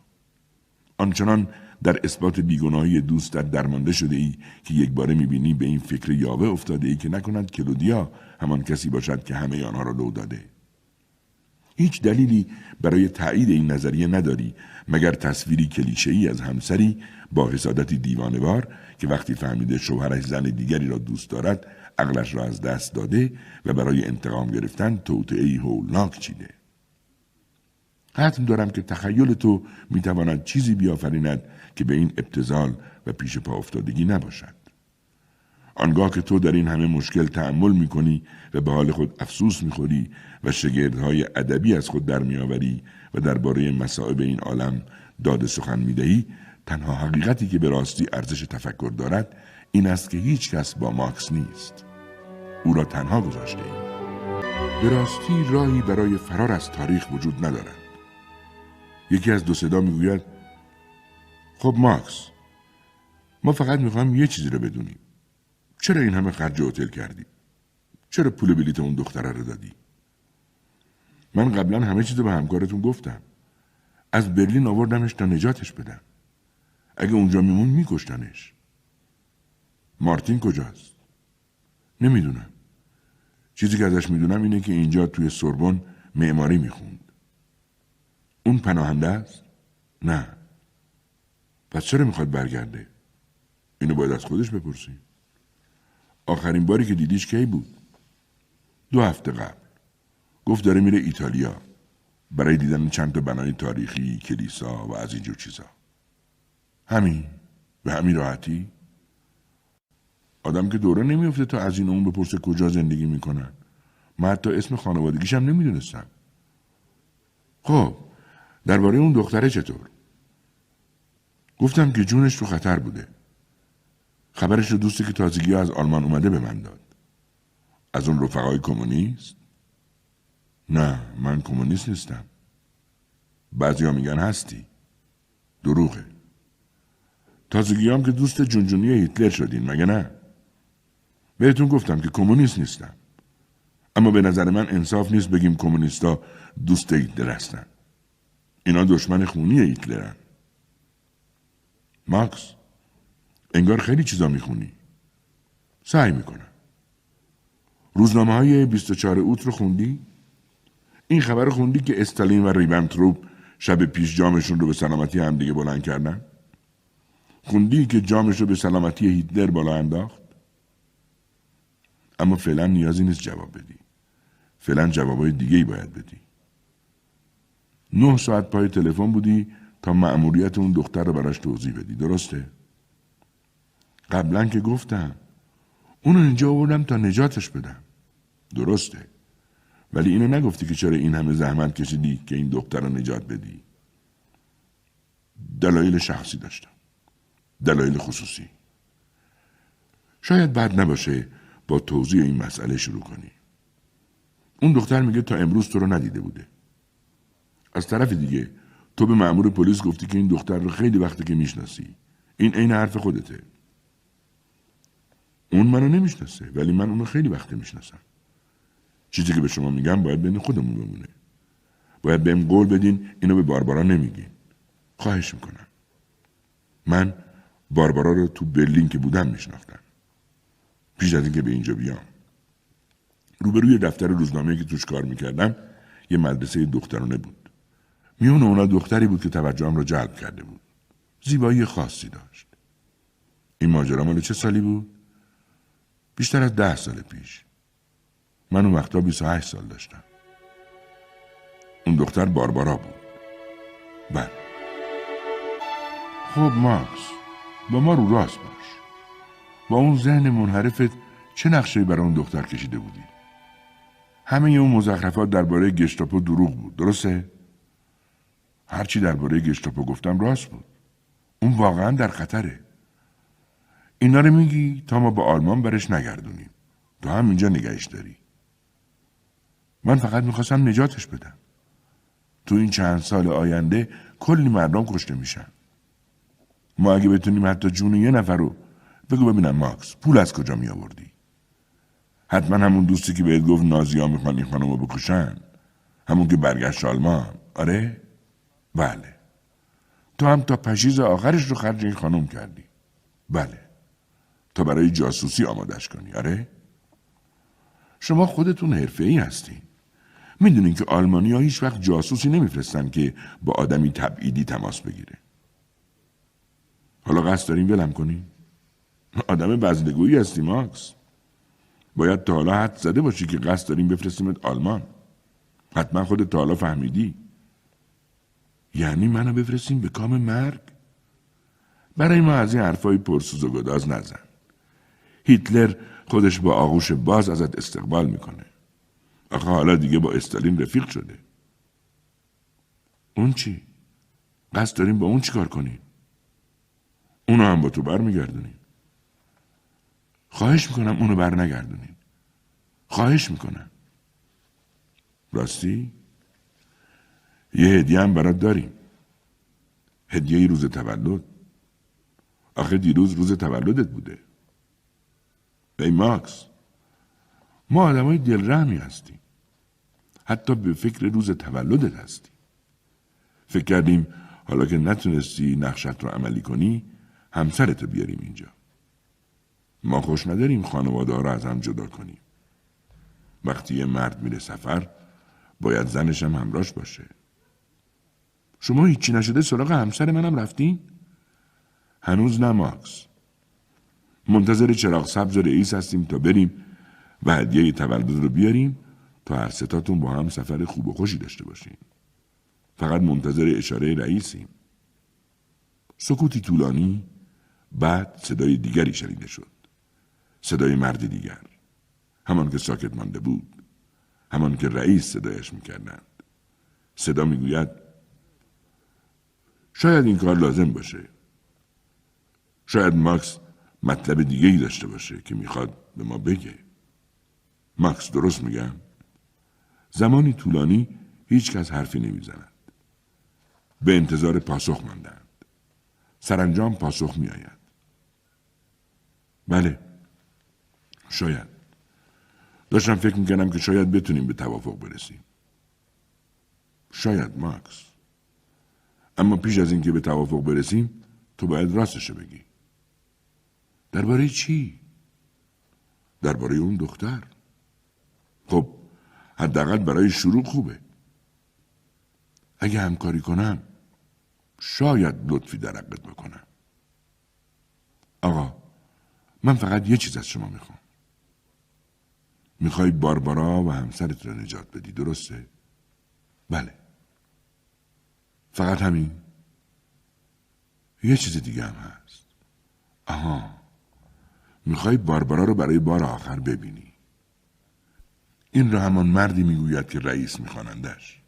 S1: آنچنان در اثبات بیگناهی دوستت درمانده شده ای که یک باره می‌بینی به این فکر یاوه افتاده ای که نکند کلودیا همان کسی باشد که همه آنها را لو داده. هیچ دلیلی برای تایید این نظریه نداری مگر تصویری کلیشه‌ای از همسری با حسادتی دیوانوار که وقتی فهمیده شوهرش زن دیگری را دوست دارد عقلش را از دست داده و برای انتقام گرفتن توطعهای هولناک چیده. حتم دارم که تخیل تو می‌تواند چیزی بیافریند که به این ابتزال و پیش پا افتادگی نباشد. آنگاه که تو در این همه مشکل تحمل می‌کنی و به حال خود افسوس می‌خوری و شگردهای ادبی از خود در میآوری و درباره مصائب این عالم داد سخن می‌دهی تنها حقیقتی که به راستی ارزش تفکر دارد این است که هیچ کس با ماکس نیست. او را تنها گذاشته ایم. به راستی راهی برای فرار از تاریخ وجود ندارد. یکی از دو صدا می‌گوید خب ماکس ما فقط می‌خوایم یه چیزی رو بدونیم. چرا این همه خرج هتل کردی؟ چرا پول بلیت اون دختره رو دادی؟ من قبلا همه چیز به همکارتون گفتم. از برلین آوردمش تا نجاتش بدم. اگه اونجا میمون میکشتنش. مارتین کجاست؟ نمی‌دونم. چیزی که ازش می‌دونم اینه که اینجا توی سوربن معماری می‌خوند. اون پناهنده است؟ نه. پس چرا می‌خواد برگرده؟ اینو باید از خودش بپرسیم آخرین باری که دیدیش کی بود؟ دو هفته قبل. گفت داره میره ایتالیا. برای دیدن چند تا بنای تاریخی کلیسا و از اینجور چیزا. همین. به همین راحتی؟ آدم که دوره نمیفته تا از این اون بپرسه کجا زندگی می‌کنن من حتی اسم خانوادگیشم نمی‌دونستم. خب درباره اون دختره چطور؟ گفتم که جونش تو خطر بوده. خبرش رو دوستی که تازگی از آلمان اومده به من داد. از اون رفقای کمونیست؟ نه من کمونیست نیستم. بعضیا میگن هستی. دروغه. تازگی هم که دوست جونجونی هیتلر شدین مگه نه؟ بهتون گفتم که کمونیست نیستم اما به نظر من انصاف نیست بگیم کمونیستا دوست هیتلر هستن اینا دشمن خونی هیتلرن ماکس انگار خیلی چیزا می‌خونی سعی می‌کنم روزنامه های 24 اوت رو خوندی؟ این خبر خوندی که استالین و ریبنتروپ شب پیش جامشون رو به سلامتی همدیگه بلند کردن؟ خوندی که جامش رو به سلامتی هیتلر بالا انداخت؟ اما فعلا نیازی نیست جواب بدی. فعلا جوابای دیگه ای باید بدی. نه ساعت پای تلفن بودی تا مأموریت اون دختر رو براش توضیح بدی. درسته؟ قبلا که گفتم اونو اینجا آوردم تا نجاتش بدم. درسته. ولی اینو نگفتی که چرا این همه زحمت کشیدی که این دختر رو نجات بدی. دلایل شخصی داشتم. دلایل خصوصی. شاید بد نباشه با توضیح این مسئله شروع کنی. اون دختر میگه تا امروز تو رو ندیده بوده. از طرف دیگه تو به مأمور پلیس گفتی که این دختر رو خیلی وقتی که می‌شناسی. این عین حرف خودته. اون منو نمی‌شناسه ولی من اونو خیلی وقت می‌شناسم. چیزی که به شما میگم باید بین خودمون بمونه. باید بهم قول بدین اینو به باربارا نمیگین. خواهش می‌کنم. من باربارا رو تو برلین که بودم میشناختم. پیش از اینکه به اینجا بیام. روبروی دفتر روزنامه که توش کار می‌کردم یه مدرسه دخترانه بود. میون اونا دختری بود که توجهم را جلب کرده بود. زیبایی خاصی داشت. این ماجرا مال چه سالی بود؟ بیشتر از ده سال پیش. من اون وقتا 28 سال داشتم. اون دختر باربارا بود. بله. خب ماکس با ما رو راست باش. با اون ذهن منحرفت چه نقشه برای اون دختر کشیده بودی؟ همه اون مزخرفات درباره گشتاپو دروغ بود. درسته؟ هرچی درباره گشتاپو گفتم راست بود. اون واقعا در خطره. اینا رو میگی تا ما به آلمان برش نگردونیم. تو هم اینجا نگهش داری. من فقط می‌خواستم نجاتش بدم. تو این چند سال آینده کلی مردم کشته میشن. ما اگه بتونیم حتی جون یه نفر رو بگو ببینم ماکس پول از کجا می آوردی؟ حتما همون دوستی که بهت گفت نازی ها می‌خوان این خانم رو بکشن. همون که برگشت آلمان. آره؟ بله. تو هم تا پشیز آخرش رو خرج این خانم کردی. بله. تا برای جاسوسی آمادش کنی. آره؟ شما خودتون حرفه ای هستین می‌دونین که آلمانی ها هیچ وقت جاسوسی نمیفرستن که با آدمی تبعیدی تماس بگیره. حالا قصد داریم ولم کنیم آدم بزدگویی هستی ماکس. باید تا حالا حد زده باشی که قصد داریم بفرستیمت آلمان. حتما خودت تا حالا فهمیدی. یعنی منو بفرستیم به کام مرگ؟ برای ما از این حرفای پرسوز و گداز نزن. هیتلر خودش با آغوش باز ازت استقبال می‌کنه. آخه حالا دیگه با استالین رفیق شده. اون چی؟ قصد داریم با اون چیکار کنیم؟ اونو هم با تو برمیگردونیم. خواهش می‌کنم اونو بر نگردونیم خواهش می‌کنم. راستی؟ یه هدیه هم برات داریم. هدیه روز تولد. آخه دیروز روز تولدت بوده. ای ماکس ما های دلرحمی هستیم. حتی به فکر روز تولدت هستیم. فکر کردیم حالا که نتونستی نقشت رو عملی کنی همسرتو بیاریم اینجا. ما خوش نداریم خانواده رو از هم جدا کنیم. وقتی یه مرد میره سفر باید زنش هم همراش باشه. شما هیچی نشده سراغ همسر منم رفتین؟ هنوز نه ماکس. منتظر چراغ سبز رئیس هستیم تا بریم و هدیه تولد رو بیاریم تا هر ستاتون با هم سفر خوب و خوشی داشته باشین. فقط منتظر اشاره رئیسیم. سکوتی طولانی بعد صدای دیگری شنیده شد. صدای مرد دیگر. همان که ساکت مانده بود. همان که رئیس صدایش می‌کردند. صدا می‌گوید شاید این کار لازم باشه. شاید ماکس مطلب دیگه ای داشته باشه که می‌خواد به ما بگه. ماکس درست میگم؟ زمانی طولانی هیچ کس حرفی نمی‌زند. به انتظار پاسخ ماندند. سرانجام پاسخ میآید. بله. شاید. داشتم فکر می‌کنم که شاید بتونیم به توافق برسیم. شاید ماکس. اما پیش از اینکه به توافق برسیم تو باید راستشو بگی. درباره چی؟ درباره اون دختر. خب حداقل برای شروع خوبه. اگه همکاری کنم شاید لطفی در حقت بکنم آقا من فقط یه چیز از شما می‌خوام. می‌خوای باربارا و همسرت را نجات بدی درسته؟ بله. فقط همین. یه چیز دیگه هم هست. آها. می‌خوای باربارا رو برای بار آخر ببینی. این را همان مردی می‌گوید که رئیس میخوانندش.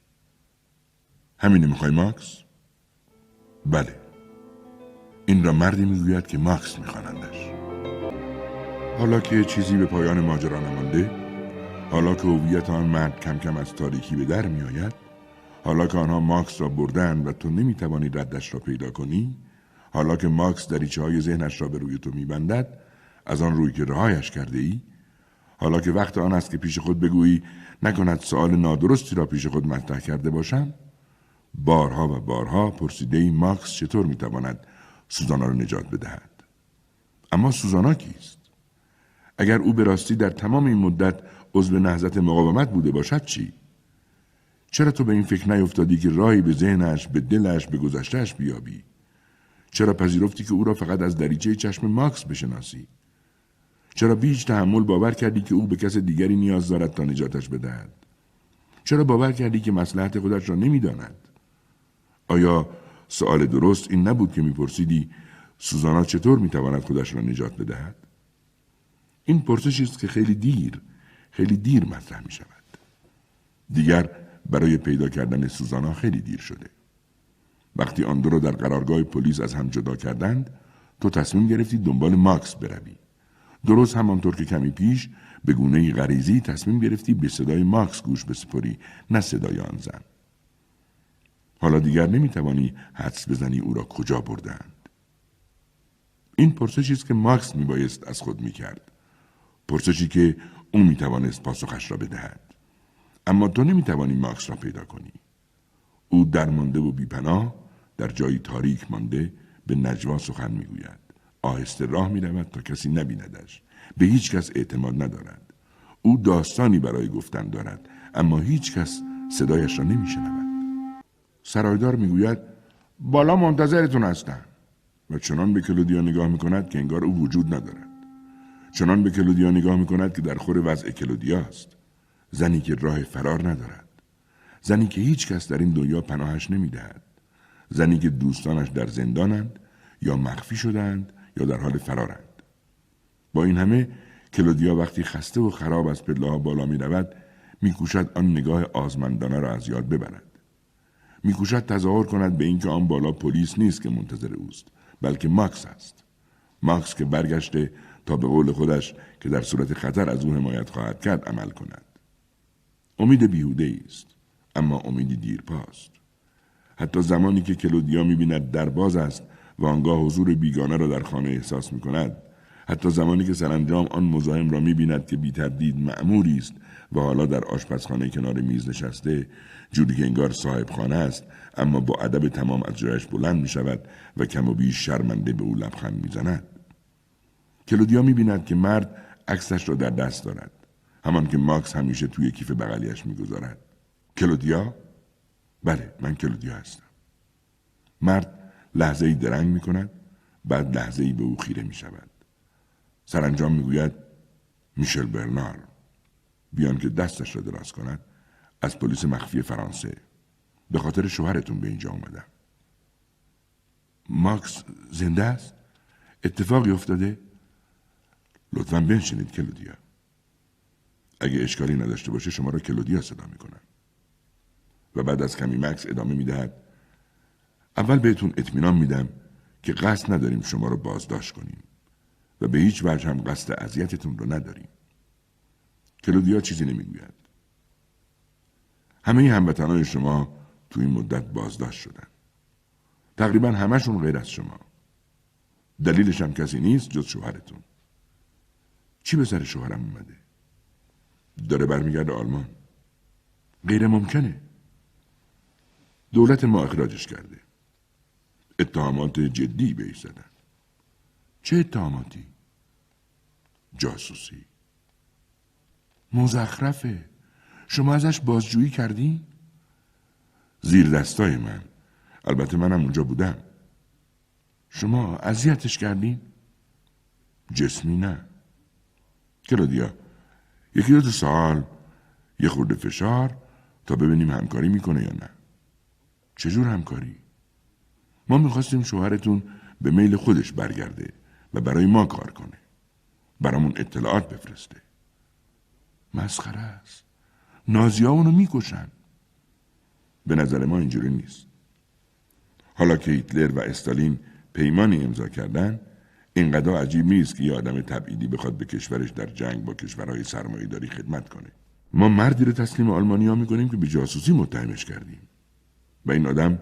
S1: همینه می‌خوای ماکس؟ بله. این را مردی می‌گوید که ماکس میخوانندش. حالا که چیزی به پایان ماجرا نمانده حالا که هویت آن مرد کم کم از تاریکی به در میآید حالا که آنها ماکس را بردن و تو نمی‌توانی ردش را پیدا کنی حالا که ماکس دریچه های ذهنش را به روی تو میبندد از آن روی که رهایش کرده ای حالا که وقت آن است که پیش خود بگویی نکند سوال نادرستی را پیش خود مطرح کرده باشم؟ بارها و بارها پرسیده ای ماکس چطور می‌تواند سوزانا را نجات بدهد؟ اما سوزانا کیست؟ اگر او به راستی در تمام این مدت عضو نهضت مقاومت بوده باشد چی؟ چرا تو به این فکر نیفتادی که راهی به ذهنش به دلش به گذشتهش بیابی؟ چرا پذیرفتی که او را فقط از دریچه چشم ماکس بشناسی؟ چرا بیش تحمل باور کردی که او به کس دیگری نیاز دارد تا نجاتش بدهد؟ چرا باور کردی که مسلحت خودش را نمی‌داند؟ آیا سوال درست این نبود که میپرسیدی سوزانا چطور می‌تواند خودش را نجات بدهد؟ این پرسشی است که خیلی دیر خیلی دیر مطرح می شود. دیگر برای پیدا کردن سوزانا خیلی دیر شده. وقتی آن دو را در قرارگاه پلیس از هم جدا کردند تو تصمیم گرفتی دنبال ماکس بروی. درست همانطور که کمی پیش به گونه غریزی تصمیم گرفتی به صدای ماکس گوش بسپری نه صدای آن زن. حالا دیگر نمی‌توانی حدس بزنی او را کجا بردند. این پرسشی است که ماکس میبایست از خود می‌کرد. پرسشی که او می‌توانست پاسخش را بدهد. اما تو نمی‌توانی ماکس را پیدا کنی. او درمانده و بیپناه در جایی تاریک مانده به نجوا سخن می‌گوید. آهسته راه می‌رود تا کسی نبیندش. به هیچ کس اعتماد ندارد. او داستانی برای گفتن دارد اما هیچ کس صدایش را نمیشنود. سرایدار می‌گوید بالا منتظرتون هستم. و چنان به کلودیا نگاه می‌کند که انگار او وجود ندارد. چنان به کلودیا نگاه می‌کند که در خور وضع کلودیا است. زنی که راه فرار ندارد. زنی که هیچ کس در این دنیا پناهش نمی‌دهد. زنی که دوستانش در زندانند یا مخفی شدند یا در حال فرارند. با این همه کلودیا وقتی خسته و خراب از پله بالا می رود میکوشد آن نگاه آزمندانه را از یاد ببرد. میکوشد تظاهر کند به اینکه آن بالا پلیس نیست که منتظر اوست بلکه ماکس است. ماکس که برگشته تا به قول خودش که در صورت خطر از او حمایت خواهد کرد عمل کند. امید بیهوده است اما امیدی دیرپاست. حتی زمانی که کلودیا می‌بیند در باز است و آنگاه حضور بیگانه را در خانه احساس می کند حتی زمانی که سرانجام آن مزاحم را می‌بیند که بی تردید معموری است و حالا در آشپزخانه کنار میز نشسته جوری که انگار صاحب خانه است اما با ادب تمام از جایش بلند می شود و کم و بیش شرمنده به او لبخند می‌زند. کلودیا می‌بیند که مرد عکسش را در دست دارد. همان که ماکس همیشه توی کیف بغلیش می‌گذارد. کلودیا؟ بله من کلودیا هستم. مرد لحظه ای درنگ می کند بعد لحظه ای به او خیره می شود سرانجام می گوید میشل برنار بیان که دستش را دراز کند از پلیس مخفی فرانسه. به خاطر شوهرتون به اینجا اومدم. ماکس زنده است؟ اتفاقی افتاده؟ لطفا بنشینید کلودیا. اگه اشکالی نداشته باشه شما را کلودیا صدا می‌کنم. و بعد از کمی مکس ادامه می‌دهد. اول بهتون اطمینان میدم که قصد نداریم شما رو بازداشت کنیم و به هیچ وجه هم قصد اذیتتون رو نداریم. کلودیا چیزی نمی‌گوید. همه هموطنان شما تو این مدت بازداشت شدن. تقریبا همشون غیر از شما. دلیلش هم کسی نیست جز شوهرتون. چی به سر شوهرم اومده؟ داره برمیگرده آلمان. غیر ممکنه. دولت ما اخراجش کرده. اتهامات جدی به زدن. چه اتهاماتی؟ جاسوسی. مزخرفه. شما ازش بازجویی کردین زیر دستای من. البته منم اونجا بودم. شما اذیتش کردین؟ جسمی نه. کلودیا یکی دو سال یه خورده فشار تا ببینیم همکاری می‌کنه یا نه چجور همکاری؟ ما می‌خواستیم شوهرتون به میل خودش برگرده و برای ما کار کنه. برامون اطلاعات بفرسته. مسخره است. نازی اونو می‌کشن. به نظر ما اینجوری نیست. حالا که هیتلر و استالین پیمانی امضا کردن اینقدر عجیب نیست که یه آدم تبعیدی بخواد به کشورش در جنگ با کشورهای سرمایه داری خدمت کنه. ما مردی رو تسلیم آلمانیا می‌کنیم که به جاسوسی متهمش کردیم. و این آدم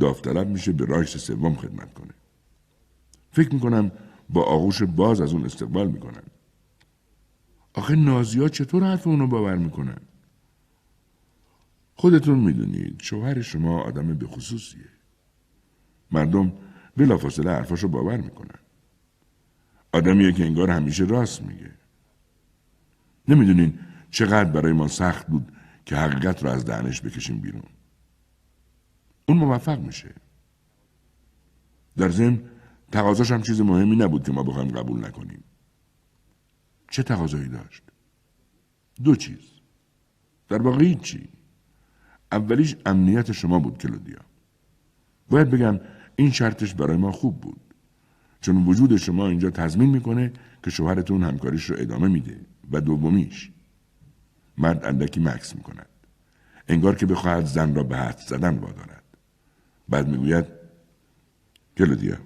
S1: داوطلب میشه به رایش سوم خدمت کنه. فکر می‌کنم با آغوش باز از اون استقبال می‌کنن. آخه نازی چطور حرف اونو باور می‌کنن؟ خودتون می‌دونید شوهر شما آدم به خصوصیه مردم بلافاصله حرفاشو باور می‌کنن. آدمیه که انگار همیشه راست میگه. نمی‌دونین چقدر برای ما سخت بود که حقیقت رو از دهنش بکشیم بیرون. اون موفق میشه. در ضمن تقاضاش هم چیز مهمی نبود که ما بخوایم قبول نکنیم. چه تقاضایی داشت؟ دو چیز. در واقع چی. اولیش امنیت شما بود کلودیا. باید بگم این شرطش برای ما خوب بود. چون وجود شما اینجا تضمین می‌کنه که شوهرتون همکاریش رو ادامه میده و دومیش مرد اندکی مکس می‌کند. انگار که بخواهد زن را به حد زدن وادارد. بعد می‌گوید کلودیا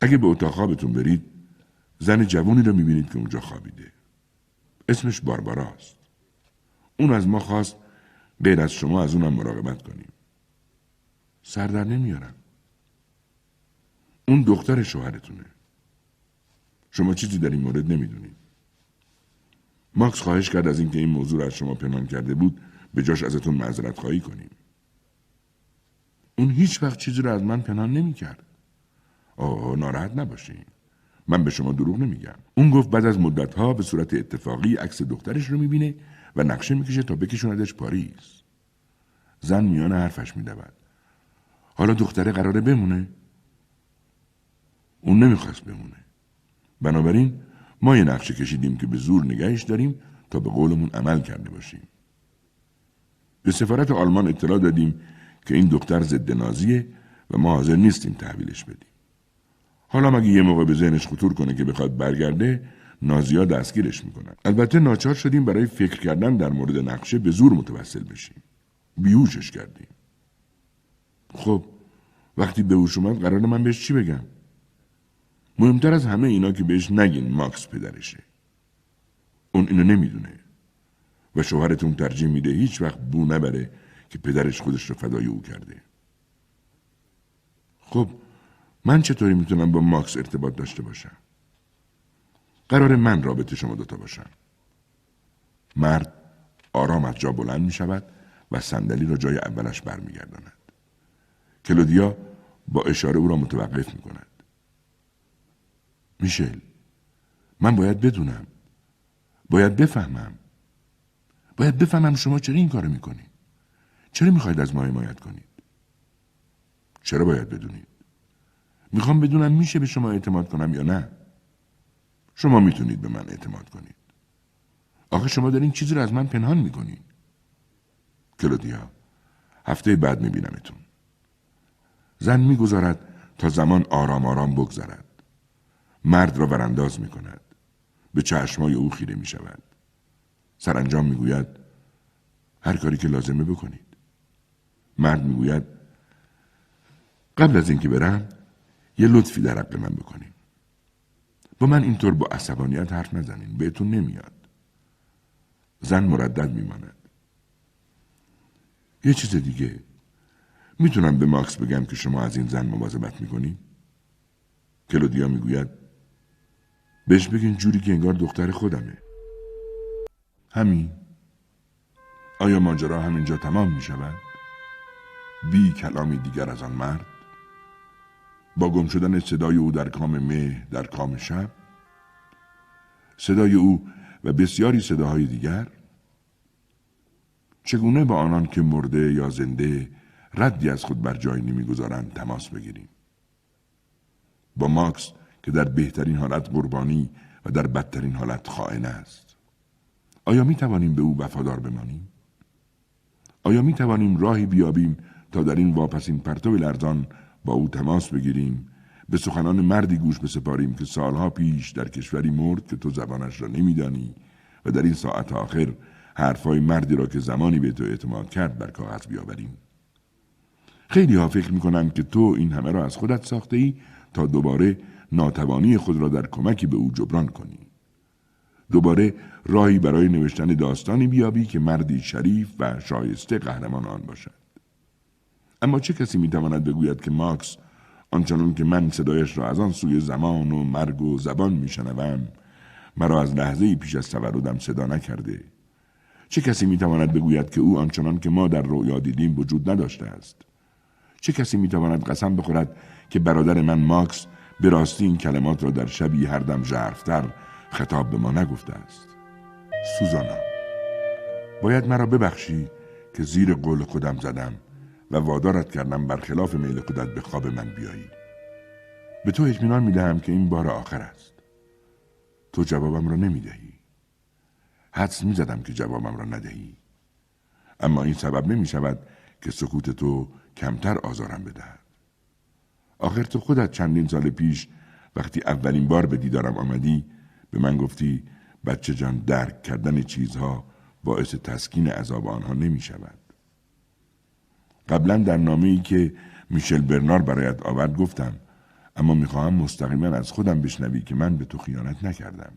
S1: اگه به اتاق خوابتون برید زن جوانی رو می‌بینید که اونجا خوابیده. اسمش بارباراست اون از ما خواست غیر از شما از اونم مراقبت کنیم. سردر نمیارم اون دختر شوهرتونه شما چیزی در این مورد نمی‌دونید ماکس خواهش کرد از اینکه این موضوع را از شما پنهان کرده بود به جاش ازتون معذرت خواهی کنیم اون هیچ وقت چیزی رو از من پنهان نمی‌کرد. آه ناراحت نباشین. من به شما دروغ نمیگم. اون گفت بعد از مدت ها به صورت اتفاقی عکس دخترش رو می‌بینه و نقشه می‌کشه تا بکشوندش پاریس. زن میان حرفش میدود. حالا دختره قراره بمونه؟ اون نمی‌خواست بمونه. بنابراین ما یه نقشه کشیدیم که به زور نگهش داریم تا به قولمون عمل کرده باشیم. به سفارت آلمان اطلاع دادیم که این دختر ضد نازیه و ما حاضر نیستیم تحویلش بدیم. حالا مگه یه موقع به ذهنش خطور کنه که بخواد برگرده نازیا دستگیرش می‌کنن. البته ناچار شدیم برای فکر کردن در مورد نقشه به زور متوسل بشیم. بیوشش کردیم. خب وقتی به اومد قرار من بهش چی بگم مهمتر از همه اینا که بهش نگین ماکس پدرشه. اون اینو نمی‌دونه. و شوهرتون ترجیح میده هیچ وقت بو نبره که پدرش خودش رو فدای او کرده. خب من چطوری می‌تونم با ماکس ارتباط داشته باشم؟ قرار من رابطه شما دوتا باشم. مرد آرام از جا بلند می شود و صندلی را جای اولش برمیگرداند. کلودیا با اشاره او را متوقف می کند میشل. من باید بدونم. باید بفهمم. باید بفهمم شما چرا این کارو می‌کنید چرا می‌خواید از ما حمایت کنید؟ چرا باید بدونید؟ می‌خوام بدونم میشه به شما اعتماد کنم یا نه. شما می‌تونید به من اعتماد کنید. آخه شما دارین چیزی رو از من پنهان می‌کنید. کلودیا هفته بعد میبینمتون. زن می‌گذارد تا زمان آرام آرام بگذرد. مرد را ورانداز می‌کند. به چشمای او خیره می‌شود. سرانجام می‌گوید هر کاری که لازمه بکنید. مرد می‌گوید قبل از اینکه برم یه لطفی در حق من بکنیم با من اینطور با عصبانیت حرف نزنین بهتون نمیاد. زن مردد میماند. یه چیز دیگه. می‌تونم به ماکس بگم که شما از این زن مواظبت می‌کنی؟ کلودیا می‌گوید بهش بگین جوری که انگار دختر خودمه همین آیا ماجرا همینجا تمام می شود؟ بی کلامی دیگر از آن مرد؟ با گم شدن صدای او در کام مه در کام شب؟ صدای او و بسیاری صداهای دیگر؟ چگونه با آنان که مرده یا زنده ردی از خود بر جای نمی‌گذارند تماس بگیریم؟ با ماکس که در بهترین حالت قربانی و در بدترین حالت خائن است آیا می توانیم به او وفادار بمانیم؟ آیا می توانیم راهی بیابیم تا در این واپسین پرتو لرزان با او تماس بگیریم به سخنان مردی گوش بسپاریم که سالها پیش در کشوری مرد که تو زبانش را نمیدانی و در این ساعت آخر حرفای مردی را که زمانی به تو اعتماد کرد بر کاغذ بیاوریم خیلی ها فکر می‌کنند که تو این همه را از خودت ساخته ای تا دوباره ناتوانی خود را در کمکی به او جبران کنی. دوباره راهی برای نوشتن داستانی بیابی که مردی شریف و شایسته قهرمان آن باشد. اما چه کسی می‌تواند بگوید که ماکس آنچنان که من صدایش را از آن سوی زمان و مرگ و زبان میشنوم مرا از لحظه پیش از تولدم صدا نکرده؟ چه کسی می‌تواند بگوید که او آنچنان که ما در رویا دیدیم وجود نداشته است؟ چه کسی می‌تواند قسم بخورد که برادر من ماکس به راستی این کلمات را در شبی هر دم ژرفتر خطاب به ما نگفته است. سوزانا باید مرا ببخشی که زیر قول خودم زدم و وادارت کردم برخلاف میل خودت به خواب من بیایی. به تو اطمینان می‌دهم که این بار آخر است. تو جوابم را نمی‌دهی. حدس می‌زدم که جوابم را ندهی. اما این سبب نمی شود که سکوت تو کمتر آزارم بدهد. آخر تو خودت چندین سال پیش وقتی اولین بار به دیدارم آمدی به من گفتی بچه جان درک کردن چیزها باعث تسکین عذاب آنها نمی شود. قبلا در نامه ای که میشل برنار برایت آورد گفتم اما می‌خواهم مستقیما از خودم بشنوی که من به تو خیانت نکردم.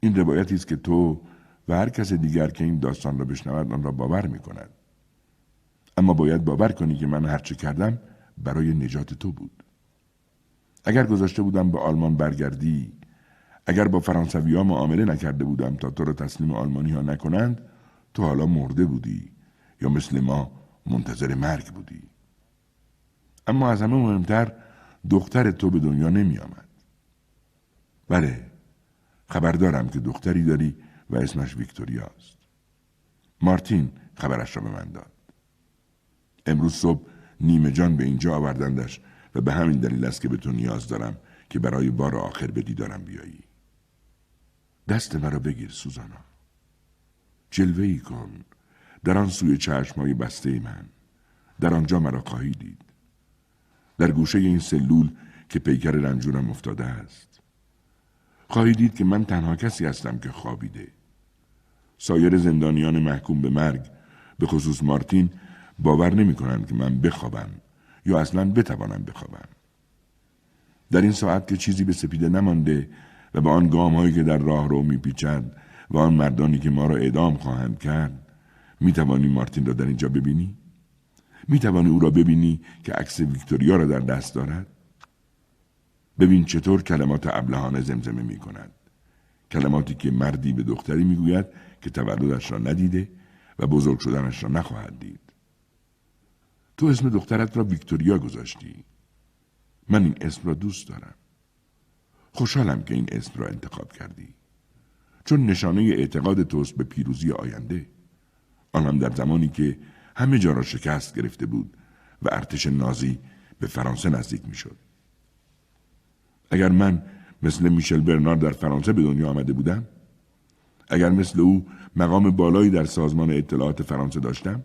S1: این روایتی است که تو و هر کس دیگر که این داستان را بشنود آن را باور می کند. اما باید باور کنی که من هرچه کردم برای نجات تو بود. اگر گذاشته بودم به آلمان برگردی اگر با فرانسوی ها معامله نکرده بودم تا تو را تسلیم آلمانی ها نکنند تو حالا مرده بودی یا مثل ما منتظر مرگ بودی. اما از همه مهمتر دختر تو به دنیا نمی آمد. بله خبر دارم که دختری داری و اسمش ویکتوریا است مارتین خبرش را به من داد. امروز صبح نیمه جان به اینجا آوردندش و به همین دلیل است که به تو نیاز دارم که برای بار آخر به دیدارم بیایی. دست مرا بگیر سوزانا. جلوه ای کن. در آن سوی چشمای بسته من. در آنجا مرا خواهی دید. در گوشه این سلول که پیکر رنجورم افتاده است. خواهی دید که من تنها کسی هستم که خوابیده. سایر زندانیان محکوم به مرگ به خصوص مارتین باور نمی کنند که من بخوابم یا اصلا بتوانم بخوابم در این ساعت که چیزی به سپیده نمانده و به آن گام هایی که در راه رو میپیچد و آن مردانی که ما را اعدام خواهند کرد می توانی مارتین را در اینجا ببینی؟ می توانی او را ببینی که عکس ویکتوریا را در دست دارد؟ ببین چطور کلمات ابلهانه زمزمه می کند. کلماتی که مردی به دختری می گوید که تولدش را ندیده و بزرگ شدنش را نخواهد دید. تو اسم دخترت را ویکتوریا گذاشتی. من این اسم را دوست دارم. خوشحالم که این اسم را انتخاب کردی. چون نشانه اعتقاد توست به پیروزی آینده. آن هم در زمانی که همه جا را شکست گرفته بود و ارتش نازی به فرانسه نزدیک می شد. اگر من مثل میشل برنار در فرانسه به دنیا آمده بودم اگر مثل او مقام بالایی در سازمان اطلاعات فرانسه داشتم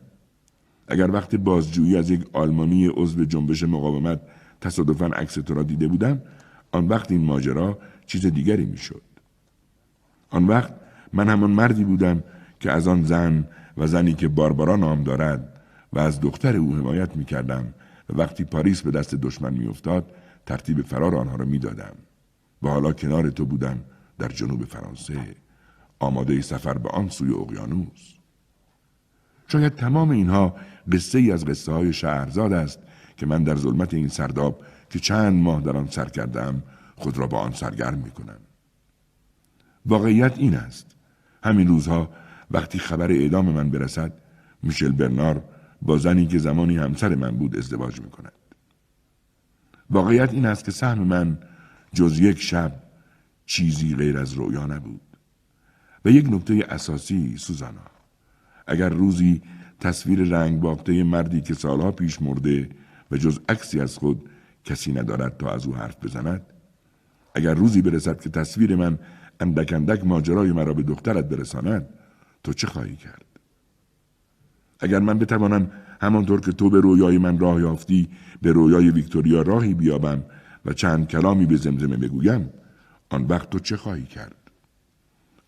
S1: اگر وقت بازجویی از یک آلمانی عضو جنبش مقاومت تصادفا عکس تو را دیده بودم آن وقت این ماجرا چیز دیگری می‌شد. آن وقت من همان مردی بودم که از آن زن و زنی که باربارا نام دارد و از دختر او حمایت می کردم و وقتی پاریس به دست دشمن می افتاد ترتیب فرار آنها را می دادم و حالا کنار تو بودم در جنوب فرانسه آماده سفر به آن سوی اقیانوس. شاید تمام اینها قصه ای از قصه های شهرزاد است که من در ظلمت این سرداب که چند ماه در آن سر کردم خود را با آن سرگرم می کنم. واقعیت این است همین روزها وقتی خبر اعدام من برسد میشل برنار با زنی که زمانی همسر من بود ازدواج می کند. واقعیت این است که سهم من جز یک شب چیزی غیر از رویا نبود و یک نکته اساسی سوزانا اگر روزی تصویر رنگ باخته مردی که سالها پیش مرده و جز عکسی از خود کسی ندارد تا از او حرف بزند؟ اگر روزی برسد که تصویر من اندک اندک ماجرای مرا به دخترت برساند تو چه خواهی کرد؟ اگر من بتوانم همانطور که تو به رویای من راه یافتی به رویای ویکتوریا راهی بیابم و چند کلامی به زمزمه بگویم آن وقت تو چه خواهی کرد؟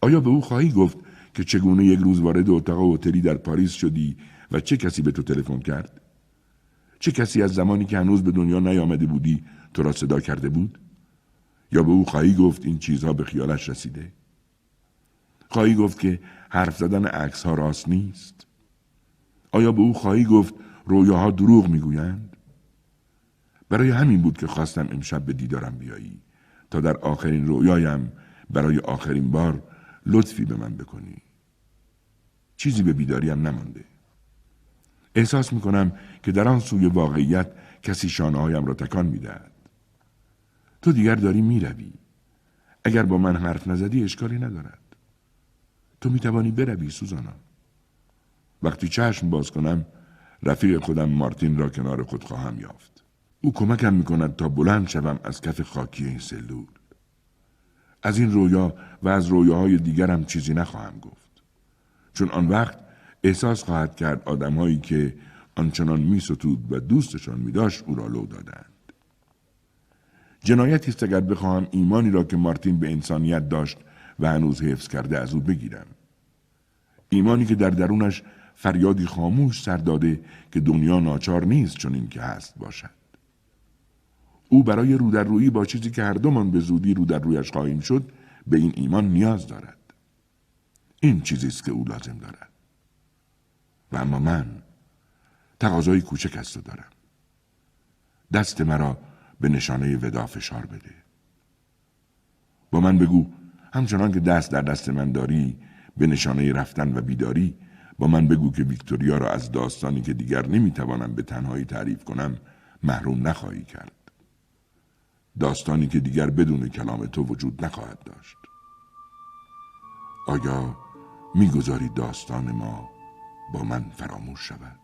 S1: آیا به او خواهی گفت که چگونه یک روز وارد اتاق هتلی در پاریس شدی و چه کسی به تو تلفن کرد؟ چه کسی از زمانی که هنوز به دنیا نیامده بودی تو را صدا کرده بود؟ یا به او خواهی گفت این چیزها به خیالش رسیده؟ خواهی گفت که حرف زدن عکس ها راست نیست؟ آیا به او خواهی گفت رویاها دروغ می‌گویند؟ برای همین بود که خواستم امشب به دیدارم بیایی تا در آخرین رویایم برای آخرین بار لطفی به من بکنی. چیزی به بیداریم نمانده. احساس می‌کنم که در آن سوی واقعیت کسی شانههایم را تکان می‌دهد. تو دیگر داری می‌روی. اگر با من حرف نزدی اشکالی ندارد. تو می‌توانی بروی سوزانا. وقتی چشم باز کنم رفیق خودم مارتین را کنار خود خواهم یافت. او کمکم می‌کند تا بلند شوم از کف خاکی این سلول. از این رویا و از رویاهای دیگرم چیزی نخواهم گفت. چون آن وقت احساس خواهد کرد آدمهایی که آنچنان میستود و دوستشان میداشت او را لو دادند. جنایتی است اگر بخواهم ایمانی را که مارتین به انسانیت داشت و هنوز حفظ کرده از او بگیرم. ایمانی که در درونش فریادی خاموش سر داده که دنیا ناچار نیست چون این که هست باشد. او برای رو در روی با چیزی که هر دومان به زودی رو در رویش خواهیم شد به این ایمان نیاز دارد. این چیزی است که او لازم دارد. و اما من تقاضای کوچک است دارم. دست مرا به نشانه ودا فشار بده. با من بگو همچنان که دست در دست من داری به نشانه رفتن و بیداری با من بگو که ویکتوریا را از داستانی که دیگر نمی‌توانم به تنهایی تعریف کنم محروم نخواهی کرد. داستانی که دیگر بدون کلام تو وجود نخواهد داشت. آیا می‌گذاری داستان ما با من فراموش شود؟